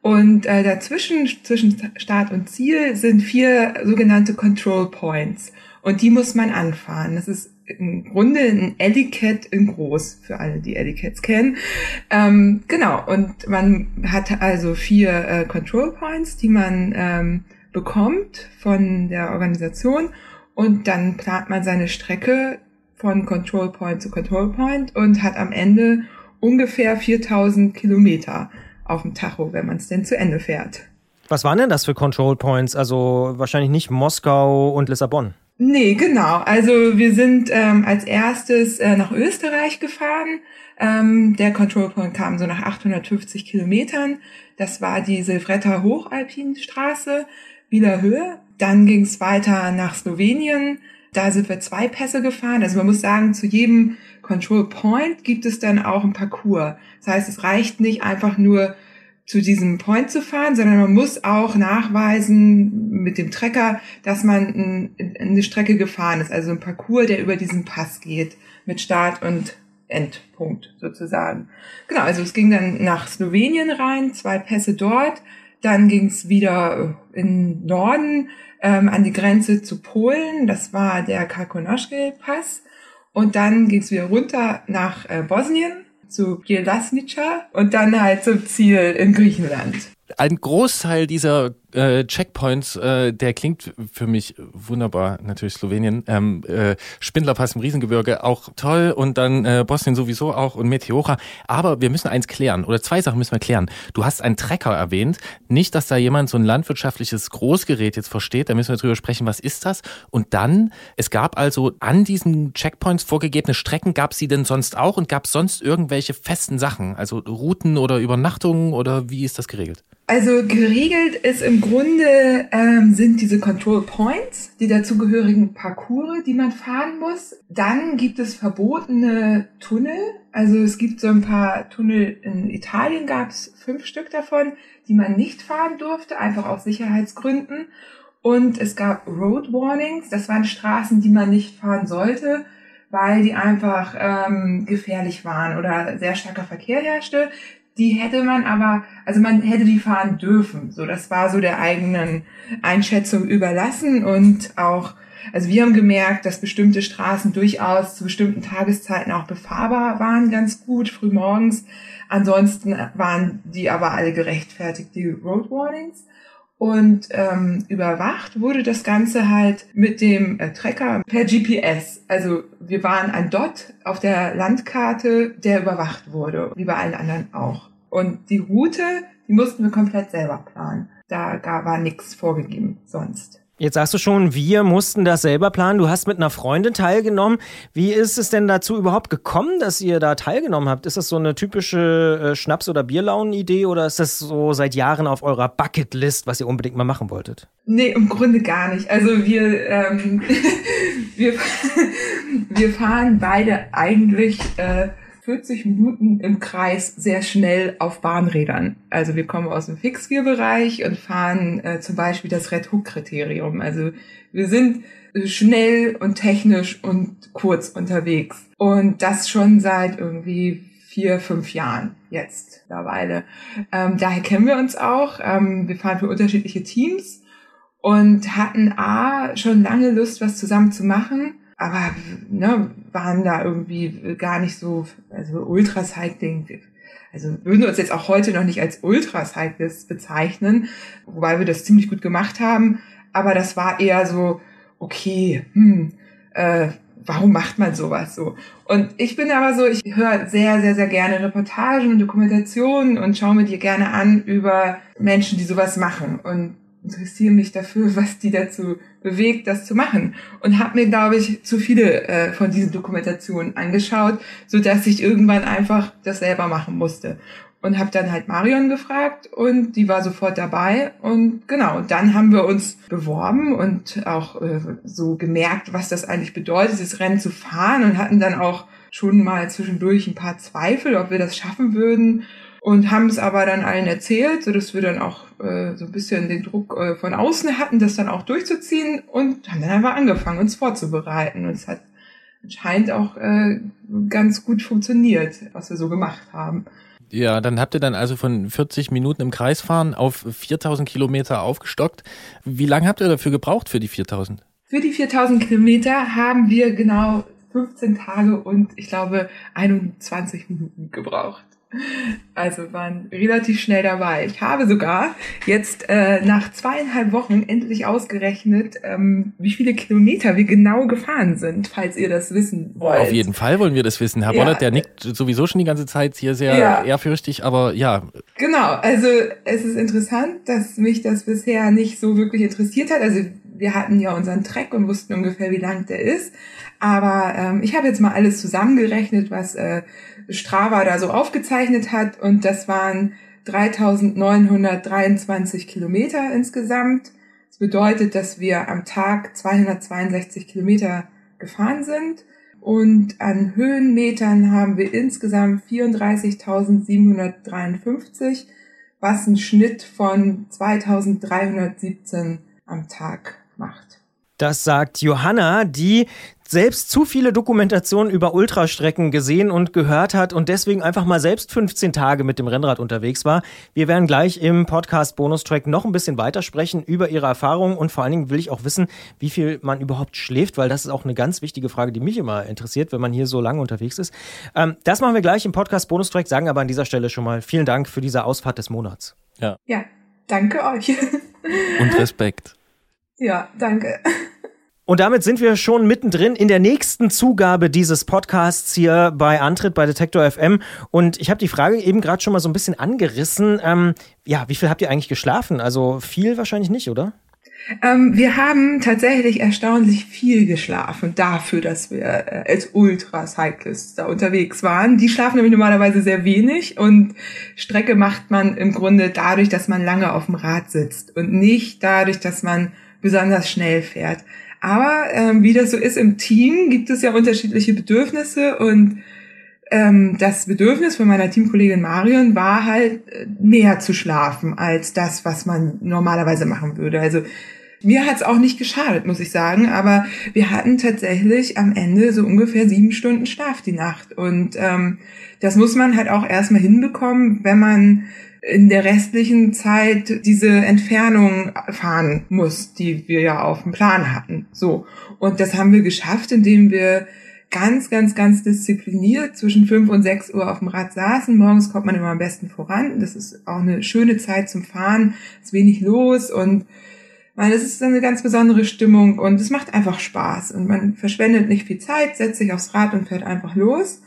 Und äh, dazwischen, zwischen Start und Ziel, sind vier sogenannte Control Points. Und die muss man anfahren. Das ist im Grunde ein Ellie-Cat in groß, für alle, die Ellie-Cats kennen. Ähm, genau, und man hat also vier äh, Control Points, die man ähm, bekommt von der Organisation und dann plant man seine Strecke von Control Point zu Control Point und hat am Ende ungefähr 4000 Kilometer auf dem Tacho, wenn man es denn zu Ende fährt. Was waren denn das für Control Points? Also wahrscheinlich nicht Moskau und Lissabon. Nee, genau. Also wir sind ähm, als erstes äh, nach Österreich gefahren. Ähm, der Control Point kam so nach 850 Kilometern. Das war die Silvretta Hochalpinstraße, Wieler Höhe. Dann ging es weiter nach Slowenien. Da sind wir zwei Pässe gefahren. Also man muss sagen, zu jedem Control Point gibt es dann auch ein Parcours. Das heißt, es reicht nicht einfach nur zu diesem Point zu fahren, sondern man muss auch nachweisen mit dem Trecker, dass man eine Strecke gefahren ist, also ein Parcours, der über diesen Pass geht, mit Start und Endpunkt sozusagen. Genau, also es ging dann nach Slowenien rein, zwei Pässe dort, dann ging es wieder in Norden ähm, an die Grenze zu Polen, das war der Kalkonoschke-Pass und dann ging es wieder runter nach äh, Bosnien zu Bielasnica und dann halt zum Ziel in Griechenland. Ein Großteil dieser äh, Checkpoints, äh, der klingt für mich wunderbar. Natürlich Slowenien, ähm, äh, Spindlerpass im Riesengebirge auch toll und dann äh, Bosnien sowieso auch und Meteora. Aber wir müssen eins klären oder zwei Sachen müssen wir klären. Du hast einen Trecker erwähnt. Nicht, dass da jemand so ein landwirtschaftliches Großgerät jetzt versteht. Da müssen wir drüber sprechen, was ist das? Und dann, es gab also an diesen Checkpoints vorgegebene Strecken. Gab sie denn sonst auch und gab es sonst irgendwelche festen Sachen? Also Routen oder Übernachtungen oder wie ist das geregelt? Also geregelt ist im Grunde ähm, sind diese Control Points, die dazugehörigen Parcours, die man fahren muss. Dann gibt es verbotene Tunnel. Also es gibt so ein paar Tunnel in Italien, gab es fünf Stück davon, die man nicht fahren durfte, einfach aus Sicherheitsgründen. Und es gab Road Warnings, das waren Straßen, die man nicht fahren sollte, weil die einfach ähm, gefährlich waren oder sehr starker Verkehr herrschte die hätte man aber, also man hätte die fahren dürfen. So, das war so der eigenen Einschätzung überlassen und auch, also wir haben gemerkt, dass bestimmte Straßen durchaus zu bestimmten Tageszeiten auch befahrbar waren, ganz gut, früh morgens. Ansonsten waren die aber alle gerechtfertigt, die Road Warnings. Und ähm, überwacht wurde das Ganze halt mit dem äh, Trecker per GPS. Also wir waren ein Dot auf der Landkarte, der überwacht wurde, wie bei allen anderen auch. Und die Route, die mussten wir komplett selber planen. Da war nichts vorgegeben sonst. Jetzt sagst du schon, wir mussten das selber planen. Du hast mit einer Freundin teilgenommen. Wie ist es denn dazu überhaupt gekommen, dass ihr da teilgenommen habt? Ist das so eine typische äh, Schnaps- oder Bierlaunen-Idee oder ist das so seit Jahren auf eurer Bucketlist, was ihr unbedingt mal machen wolltet? Nee, im Grunde gar nicht. Also wir, ähm, wir, wir fahren beide eigentlich äh, 40 Minuten im Kreis sehr schnell auf Bahnrädern. Also wir kommen aus dem Fixgear-Bereich und fahren äh, zum Beispiel das Red Hook-Kriterium. Also wir sind schnell und technisch und kurz unterwegs. Und das schon seit irgendwie vier, fünf Jahren jetzt mittlerweile. Ähm, daher kennen wir uns auch. Ähm, wir fahren für unterschiedliche Teams und hatten A, schon lange Lust, was zusammen zu machen aber ne, waren da irgendwie gar nicht so, also Ultracycling, also würden wir uns jetzt auch heute noch nicht als Ultracyclist bezeichnen, wobei wir das ziemlich gut gemacht haben, aber das war eher so, okay, hm, äh, warum macht man sowas so? Und ich bin aber so, ich höre sehr, sehr, sehr gerne Reportagen und Dokumentationen und schaue mir die gerne an über Menschen, die sowas machen. Und interessiere mich dafür, was die dazu bewegt, das zu machen. Und habe mir, glaube ich, zu viele äh, von diesen Dokumentationen angeschaut, so dass ich irgendwann einfach das selber machen musste. Und habe dann halt Marion gefragt und die war sofort dabei. Und genau, dann haben wir uns beworben und auch äh, so gemerkt, was das eigentlich bedeutet, das Rennen zu fahren und hatten dann auch schon mal zwischendurch ein paar Zweifel, ob wir das schaffen würden und haben es aber dann allen erzählt, so dass wir dann auch äh, so ein bisschen den Druck äh, von außen hatten, das dann auch durchzuziehen und haben dann einfach angefangen, uns vorzubereiten. Und es hat anscheinend auch äh, ganz gut funktioniert, was wir so gemacht haben. Ja, dann habt ihr dann also von 40 Minuten im Kreis fahren auf 4000 Kilometer aufgestockt. Wie lange habt ihr dafür gebraucht für die 4000? Für die 4000 Kilometer haben wir genau 15 Tage und ich glaube 21 Minuten gebraucht. Also waren relativ schnell dabei. Ich habe sogar jetzt äh, nach zweieinhalb Wochen endlich ausgerechnet, ähm, wie viele Kilometer wir genau gefahren sind, falls ihr das wissen wollt. Auf jeden Fall wollen wir das wissen. Herr ja. Bollert, der nickt sowieso schon die ganze Zeit hier sehr ja. ehrfürchtig, aber ja. Genau, also es ist interessant, dass mich das bisher nicht so wirklich interessiert hat. Also wir hatten ja unseren Track und wussten ungefähr, wie lang der ist. Aber ähm, ich habe jetzt mal alles zusammengerechnet, was äh, Strava da so aufgezeichnet hat. Und das waren 3923 Kilometer insgesamt. Das bedeutet, dass wir am Tag 262 Kilometer gefahren sind. Und an Höhenmetern haben wir insgesamt 34.753, was einen Schnitt von 2317 am Tag macht. Das sagt Johanna, die selbst zu viele Dokumentationen über Ultrastrecken gesehen und gehört hat und deswegen einfach mal selbst 15 Tage mit dem Rennrad unterwegs war. Wir werden gleich im Podcast Bonustrack noch ein bisschen weiter sprechen über Ihre Erfahrungen und vor allen Dingen will ich auch wissen, wie viel man überhaupt schläft, weil das ist auch eine ganz wichtige Frage, die mich immer interessiert, wenn man hier so lange unterwegs ist. Ähm, das machen wir gleich im Podcast Bonustrack, sagen aber an dieser Stelle schon mal vielen Dank für diese Ausfahrt des Monats. Ja. Ja, danke euch. Und Respekt. Ja, danke. Und damit sind wir schon mittendrin in der nächsten Zugabe dieses Podcasts hier bei Antritt bei Detektor FM. Und ich habe die Frage eben gerade schon mal so ein bisschen angerissen. Ähm, ja, wie viel habt ihr eigentlich geschlafen? Also viel wahrscheinlich nicht, oder? Ähm, wir haben tatsächlich erstaunlich viel geschlafen dafür, dass wir äh, als Ultra-Cyclists da unterwegs waren. Die schlafen nämlich normalerweise sehr wenig und Strecke macht man im Grunde dadurch, dass man lange auf dem Rad sitzt und nicht dadurch, dass man besonders schnell fährt. Aber ähm, wie das so ist im Team, gibt es ja unterschiedliche Bedürfnisse und ähm, das Bedürfnis von meiner Teamkollegin Marion war halt äh, mehr zu schlafen als das, was man normalerweise machen würde. Also mir hat's auch nicht geschadet, muss ich sagen, aber wir hatten tatsächlich am Ende so ungefähr sieben Stunden Schlaf die Nacht. Und ähm, das muss man halt auch erstmal hinbekommen, wenn man in der restlichen Zeit diese Entfernung fahren muss, die wir ja auf dem Plan hatten. So. Und das haben wir geschafft, indem wir ganz, ganz, ganz diszipliniert zwischen fünf und sechs Uhr auf dem Rad saßen. Morgens kommt man immer am besten voran. Das ist auch eine schöne Zeit zum Fahren. ist wenig los und weil es ist eine ganz besondere Stimmung und es macht einfach Spaß und man verschwendet nicht viel Zeit, setzt sich aufs Rad und fährt einfach los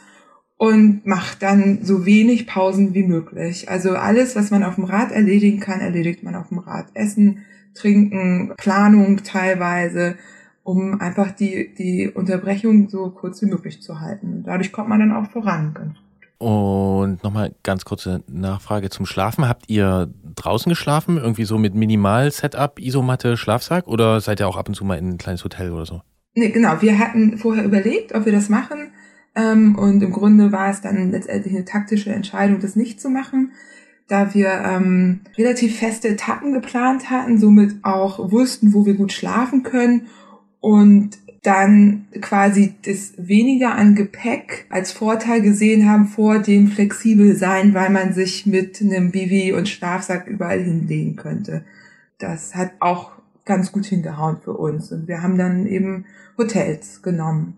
und macht dann so wenig Pausen wie möglich. Also alles, was man auf dem Rad erledigen kann, erledigt man auf dem Rad. Essen, trinken, Planung teilweise, um einfach die, die Unterbrechung so kurz wie möglich zu halten. Dadurch kommt man dann auch voran. Ganz Und nochmal ganz kurze Nachfrage zum Schlafen. Habt ihr draußen geschlafen? Irgendwie so mit Minimal-Setup, Isomatte, Schlafsack? Oder seid ihr auch ab und zu mal in ein kleines Hotel oder so? Nee, genau. Wir hatten vorher überlegt, ob wir das machen. Ähm, und im Grunde war es dann letztendlich eine taktische Entscheidung, das nicht zu machen, da wir ähm, relativ feste Etappen geplant hatten, somit auch wussten, wo wir gut schlafen können und dann quasi das weniger an Gepäck als Vorteil gesehen haben vor dem flexibel sein, weil man sich mit einem Bivi und Schlafsack überall hinlegen könnte. Das hat auch ganz gut hingehauen für uns und wir haben dann eben Hotels genommen.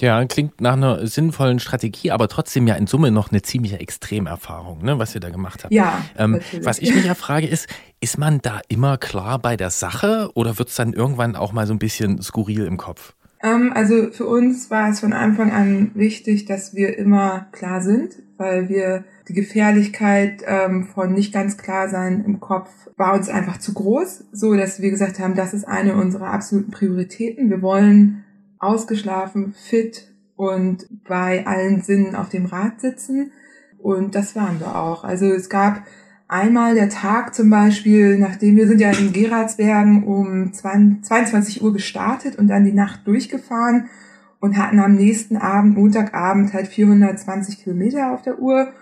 Ja, klingt nach einer sinnvollen Strategie, aber trotzdem ja in Summe noch eine ziemliche Extremerfahrung, ne, was ihr da gemacht habt. Ja. Ähm, was ich mich ja frage ist, ist man da immer klar bei der Sache oder wird es dann irgendwann auch mal so ein bisschen skurril im Kopf? Ähm, also für uns war es von Anfang an wichtig, dass wir immer klar sind, weil wir die Gefährlichkeit ähm, von nicht ganz klar sein im Kopf war uns einfach zu groß, so dass wir gesagt haben, das ist eine unserer absoluten Prioritäten. Wir wollen ausgeschlafen, fit und bei allen Sinnen auf dem Rad sitzen. Und das waren wir auch. Also es gab einmal der Tag zum Beispiel, nachdem wir sind ja in Geratsbergen um 22 Uhr gestartet und dann die Nacht durchgefahren und hatten am nächsten Abend, Montagabend, halt 420 Kilometer auf der Uhr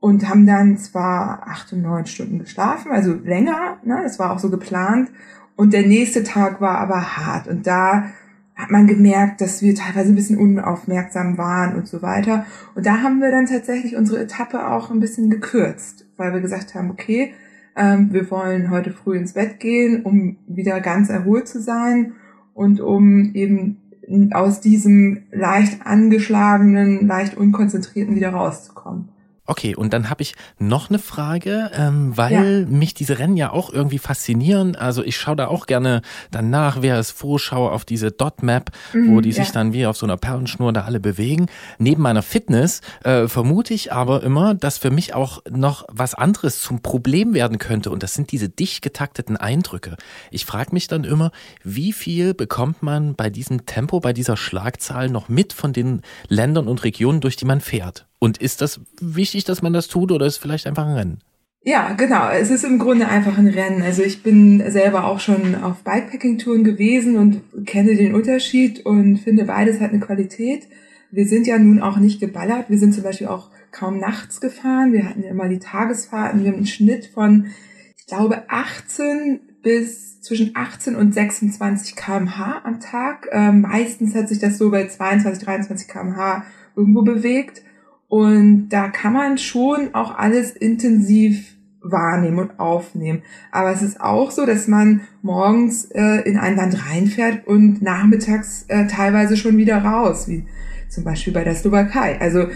und haben dann zwar acht und neun Stunden geschlafen, also länger, ne, das war auch so geplant. Und der nächste Tag war aber hart und da hat man gemerkt, dass wir teilweise ein bisschen unaufmerksam waren und so weiter. Und da haben wir dann tatsächlich unsere Etappe auch ein bisschen gekürzt, weil wir gesagt haben, okay, ähm, wir wollen heute früh ins Bett gehen, um wieder ganz erholt zu sein und um eben aus diesem leicht angeschlagenen, leicht unkonzentrierten wieder rauszukommen. Okay, und dann habe ich noch eine Frage, ähm, weil ja. mich diese Rennen ja auch irgendwie faszinieren. Also ich schaue da auch gerne danach, wer es Vorschau auf diese Dot-Map, mhm, wo die ja. sich dann wie auf so einer Perlenschnur da alle bewegen. Neben meiner Fitness äh, vermute ich aber immer, dass für mich auch noch was anderes zum Problem werden könnte. Und das sind diese dicht getakteten Eindrücke. Ich frage mich dann immer, wie viel bekommt man bei diesem Tempo, bei dieser Schlagzahl noch mit von den Ländern und Regionen, durch die man fährt? Und ist das wichtig, dass man das tut oder ist es vielleicht einfach ein Rennen? Ja, genau. Es ist im Grunde einfach ein Rennen. Also ich bin selber auch schon auf Bikepacking-Touren gewesen und kenne den Unterschied und finde beides hat eine Qualität. Wir sind ja nun auch nicht geballert. Wir sind zum Beispiel auch kaum nachts gefahren. Wir hatten ja immer die Tagesfahrten. Wir haben einen Schnitt von, ich glaube, 18 bis zwischen 18 und 26 kmh am Tag. Ähm, meistens hat sich das so bei 22, 23 kmh irgendwo bewegt. Und da kann man schon auch alles intensiv wahrnehmen und aufnehmen. Aber es ist auch so, dass man morgens äh, in ein Land reinfährt und nachmittags äh, teilweise schon wieder raus, wie zum Beispiel bei der Slowakei. Also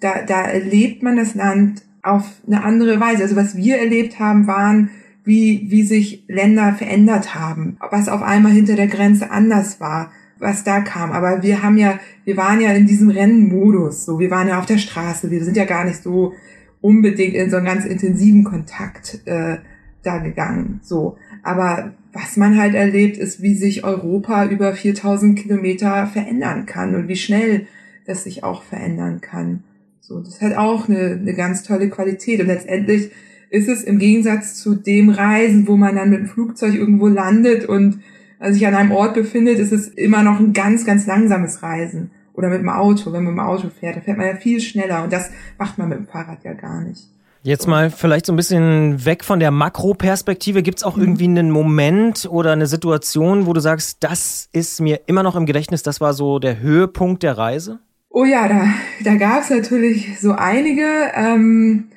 da, da erlebt man das Land auf eine andere Weise. Also was wir erlebt haben, waren, wie, wie sich Länder verändert haben, was auf einmal hinter der Grenze anders war, was da kam. Aber wir haben ja, wir waren ja in diesem Rennmodus, so, wir waren ja auf der Straße, wir sind ja gar nicht so unbedingt in so einen ganz intensiven Kontakt äh, da gegangen, so. Aber was man halt erlebt, ist, wie sich Europa über 4000 Kilometer verändern kann und wie schnell das sich auch verändern kann. So, das hat auch eine, eine ganz tolle Qualität. Und letztendlich ist es im Gegensatz zu dem Reisen, wo man dann mit dem Flugzeug irgendwo landet und äh, sich an einem Ort befindet, ist es immer noch ein ganz, ganz langsames Reisen. Oder mit dem Auto, wenn man mit dem Auto fährt, da fährt man ja viel schneller und das macht man mit dem Fahrrad ja gar nicht. Jetzt mal vielleicht so ein bisschen weg von der Makroperspektive. Gibt es auch irgendwie einen Moment oder eine Situation, wo du sagst, das ist mir immer noch im Gedächtnis, das war so der Höhepunkt der Reise? Oh ja, da, da gab es natürlich so einige. Ähm,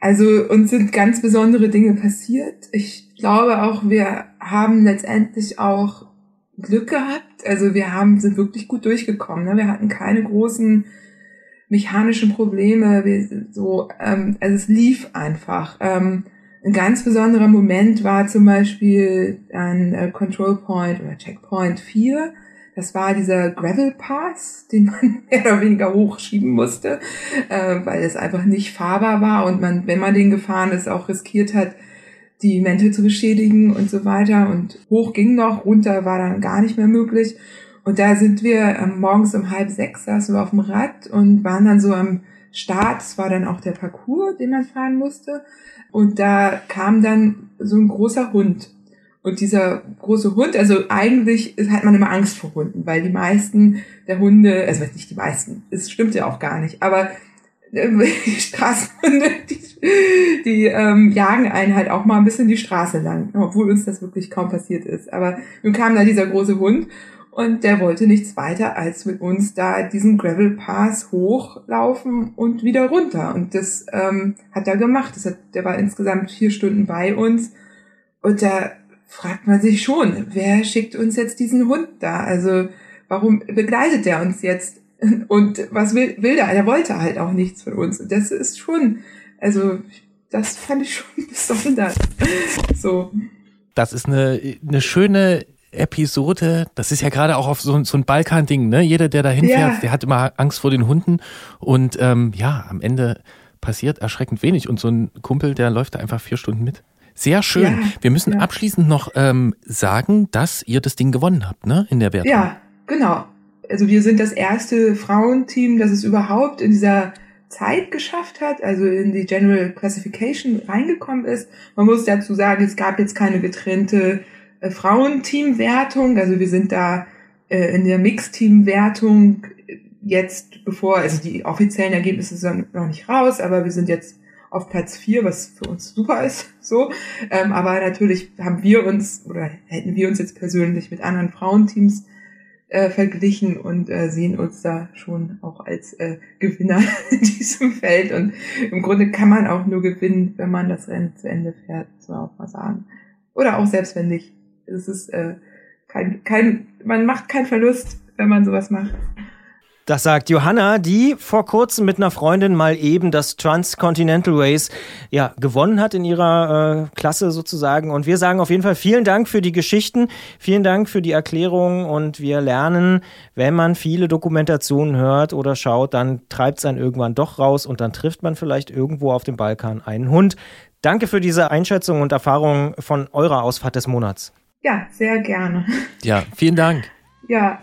also uns sind ganz besondere Dinge passiert. Ich glaube auch, wir haben letztendlich auch Glück gehabt. Also wir haben, sind wirklich gut durchgekommen. Ne? Wir hatten keine großen mechanischen Probleme. Wir, so, ähm, also es lief einfach. Ähm, ein ganz besonderer Moment war zum Beispiel ein äh, Control Point oder Checkpoint 4 das war dieser Gravel Pass, den man mehr oder weniger hochschieben musste, äh, weil es einfach nicht fahrbar war und man, wenn man den gefahren ist, auch riskiert hat, die Mäntel zu beschädigen und so weiter. Und hoch ging noch, runter war dann gar nicht mehr möglich. Und da sind wir ähm, morgens um halb sechs saßen wir auf dem Rad und waren dann so am Start. Es war dann auch der Parcours, den man fahren musste. Und da kam dann so ein großer Hund und dieser große Hund, also eigentlich hat man immer Angst vor Hunden, weil die meisten der Hunde, also nicht die meisten, es stimmt ja auch gar nicht, aber die Straßenhunde, die, die ähm, jagen einen halt auch mal ein bisschen die Straße lang, obwohl uns das wirklich kaum passiert ist. Aber nun kam da dieser große Hund und der wollte nichts weiter als mit uns da diesen Gravel Pass hochlaufen und wieder runter. Und das ähm, hat er gemacht. Das hat, der war insgesamt vier Stunden bei uns und da fragt man sich schon, wer schickt uns jetzt diesen Hund da? Also warum begleitet der uns jetzt? Und was will, will der? Er wollte halt auch nichts von uns. Und das ist schon, also das fand ich schon besonders. So. Das ist eine, eine schöne Episode, das ist ja gerade auch auf so, so ein Balkan-Ding, ne? Jeder, der da hinfährt, ja. der hat immer Angst vor den Hunden. Und ähm, ja, am Ende passiert erschreckend wenig. Und so ein Kumpel, der läuft da einfach vier Stunden mit. Sehr schön. Ja, Wir müssen ja. abschließend noch ähm, sagen, dass ihr das Ding gewonnen habt, ne? In der Wertung. Ja, genau. Also wir sind das erste Frauenteam, das es überhaupt in dieser Zeit geschafft hat, also in die General Classification reingekommen ist. Man muss dazu sagen, es gab jetzt keine getrennte äh, Frauenteamwertung. Also wir sind da äh, in der Mixteam-Wertung jetzt, bevor, also die offiziellen Ergebnisse sind noch nicht raus, aber wir sind jetzt auf Platz vier, was für uns super ist, so. Ähm, aber natürlich haben wir uns oder hätten wir uns jetzt persönlich mit anderen Frauenteams äh, verglichen und äh, sehen uns da schon auch als äh, Gewinner in diesem Feld. Und im Grunde kann man auch nur gewinnen, wenn man das Rennen zu Ende fährt, man auch mal sagen. Oder auch selbst wenn nicht. Es ist äh, kein, kein, man macht keinen Verlust, wenn man sowas macht. Das sagt Johanna, die vor kurzem mit einer Freundin mal eben das Transcontinental Race ja, gewonnen hat in ihrer äh, Klasse sozusagen. Und wir sagen auf jeden Fall vielen Dank für die Geschichten, vielen Dank für die Erklärung und wir lernen, wenn man viele Dokumentationen hört oder schaut, dann treibt es einen irgendwann doch raus und dann trifft man vielleicht irgendwo auf dem Balkan einen Hund. Danke für diese Einschätzung und Erfahrung von eurer Ausfahrt des Monats. Ja, sehr gerne. Ja, vielen Dank. Ja.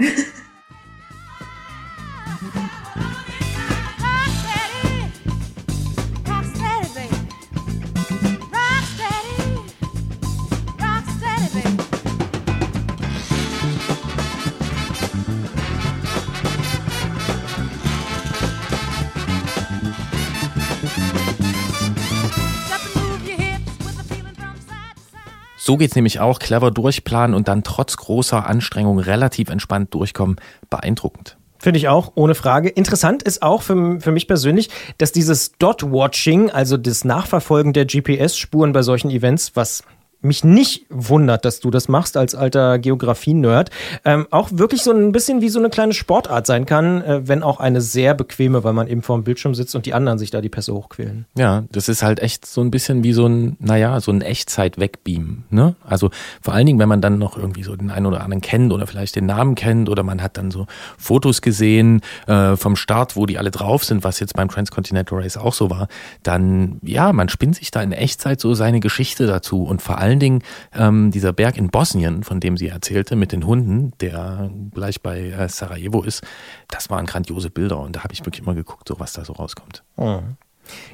So geht's nämlich auch. Clever durchplanen und dann trotz großer Anstrengung relativ entspannt durchkommen. Beeindruckend. Finde ich auch, ohne Frage. Interessant ist auch für, für mich persönlich, dass dieses Dot-Watching, also das Nachverfolgen der GPS-Spuren bei solchen Events, was mich nicht wundert, dass du das machst als alter Geografie-Nerd, ähm, auch wirklich so ein bisschen wie so eine kleine Sportart sein kann, äh, wenn auch eine sehr bequeme, weil man eben vor dem Bildschirm sitzt und die anderen sich da die Pässe hochquälen. Ja, das ist halt echt so ein bisschen wie so ein, naja, so ein Echtzeit-Wegbeamen. Ne? Also vor allen Dingen, wenn man dann noch irgendwie so den einen oder anderen kennt oder vielleicht den Namen kennt oder man hat dann so Fotos gesehen äh, vom Start, wo die alle drauf sind, was jetzt beim Transcontinental Race auch so war, dann ja, man spinnt sich da in Echtzeit so seine Geschichte dazu und vor allem allen Dingen ähm, dieser Berg in Bosnien, von dem sie erzählte, mit den Hunden, der gleich bei äh, Sarajevo ist, das waren grandiose Bilder und da habe ich wirklich mal geguckt, so was da so rauskommt. Oh.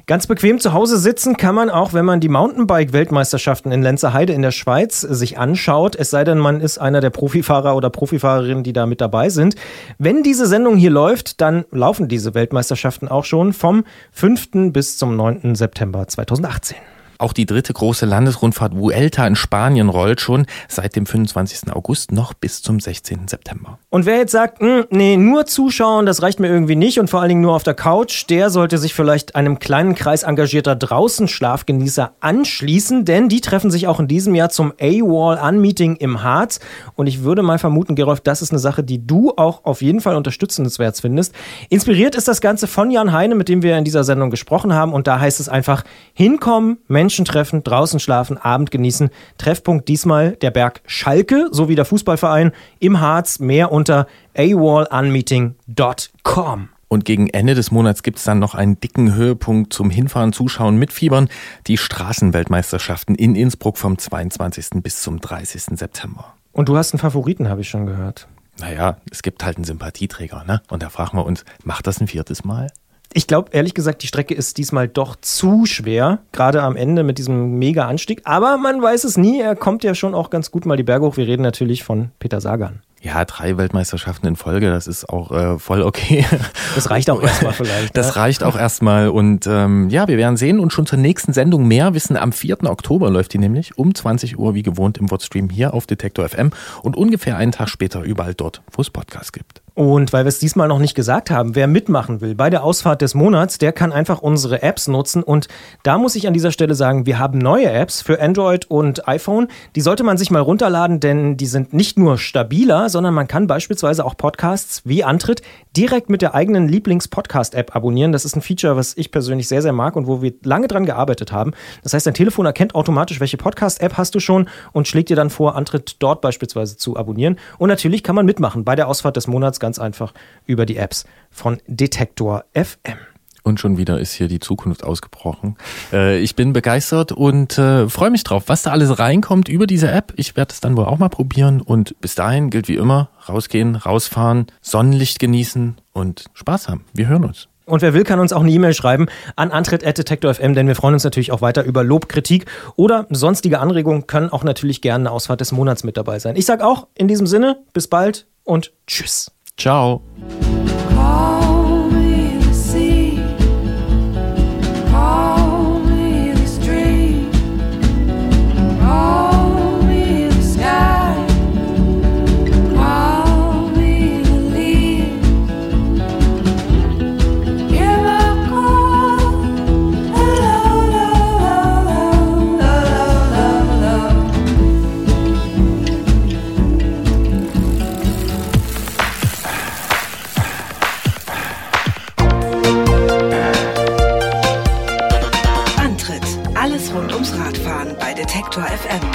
Ganz bequem zu Hause sitzen kann man auch, wenn man die Mountainbike-Weltmeisterschaften in Lenzerheide in der Schweiz sich anschaut. Es sei denn, man ist einer der Profifahrer oder Profifahrerinnen, die da mit dabei sind. Wenn diese Sendung hier läuft, dann laufen diese Weltmeisterschaften auch schon vom 5. bis zum 9. September 2018. Auch die dritte große Landesrundfahrt Vuelta in Spanien rollt schon seit dem 25. August noch bis zum 16. September. Und wer jetzt sagt, hm, nee, nur zuschauen, das reicht mir irgendwie nicht und vor allen Dingen nur auf der Couch, der sollte sich vielleicht einem kleinen Kreis engagierter Draußenschlafgenießer anschließen, denn die treffen sich auch in diesem Jahr zum A-Wall-Unmeeting im Harz. Und ich würde mal vermuten, Gerolf, das ist eine Sache, die du auch auf jeden Fall unterstützenswert findest. Inspiriert ist das Ganze von Jan Heine, mit dem wir in dieser Sendung gesprochen haben. Und da heißt es einfach, hinkommen, Menschen Menschen treffen, draußen schlafen, Abend genießen. Treffpunkt diesmal der Berg Schalke sowie der Fußballverein im Harz. Mehr unter awallunmeeting.com. Und gegen Ende des Monats gibt es dann noch einen dicken Höhepunkt zum Hinfahren, Zuschauen, Mitfiebern. Die Straßenweltmeisterschaften in Innsbruck vom 22. bis zum 30. September. Und du hast einen Favoriten, habe ich schon gehört. Naja, es gibt halt einen Sympathieträger, ne? Und da fragen wir uns, macht das ein viertes Mal? Ich glaube, ehrlich gesagt, die Strecke ist diesmal doch zu schwer, gerade am Ende mit diesem mega Anstieg. Aber man weiß es nie, er kommt ja schon auch ganz gut mal die Berge hoch. Wir reden natürlich von Peter Sagan. Ja, drei Weltmeisterschaften in Folge, das ist auch äh, voll okay. Das reicht auch erstmal vielleicht. Das ne? reicht auch erstmal. Und ähm, ja, wir werden sehen und schon zur nächsten Sendung mehr wissen. Am 4. Oktober läuft die nämlich um 20 Uhr wie gewohnt im Wordstream hier auf Detektor FM und ungefähr einen Tag später überall dort, wo es Podcasts gibt. Und weil wir es diesmal noch nicht gesagt haben, wer mitmachen will bei der Ausfahrt des Monats, der kann einfach unsere Apps nutzen. Und da muss ich an dieser Stelle sagen, wir haben neue Apps für Android und iPhone. Die sollte man sich mal runterladen, denn die sind nicht nur stabiler, sondern man kann beispielsweise auch Podcasts wie Antritt direkt mit der eigenen Lieblings-Podcast-App abonnieren. Das ist ein Feature, was ich persönlich sehr, sehr mag und wo wir lange dran gearbeitet haben. Das heißt, dein Telefon erkennt automatisch, welche Podcast-App hast du schon und schlägt dir dann vor, Antritt dort beispielsweise zu abonnieren. Und natürlich kann man mitmachen bei der Ausfahrt des Monats ganz einfach über die Apps von Detektor FM. Und schon wieder ist hier die Zukunft ausgebrochen. Äh, ich bin begeistert und äh, freue mich drauf, was da alles reinkommt über diese App. Ich werde es dann wohl auch mal probieren. Und bis dahin gilt wie immer, rausgehen, rausfahren, Sonnenlicht genießen und Spaß haben. Wir hören uns. Und wer will, kann uns auch eine E-Mail schreiben an antritt.detektor.fm, denn wir freuen uns natürlich auch weiter über Lob, Kritik oder sonstige Anregungen können auch natürlich gerne eine Ausfahrt des Monats mit dabei sein. Ich sage auch in diesem Sinne, bis bald und tschüss. Ciao. Detektor FM.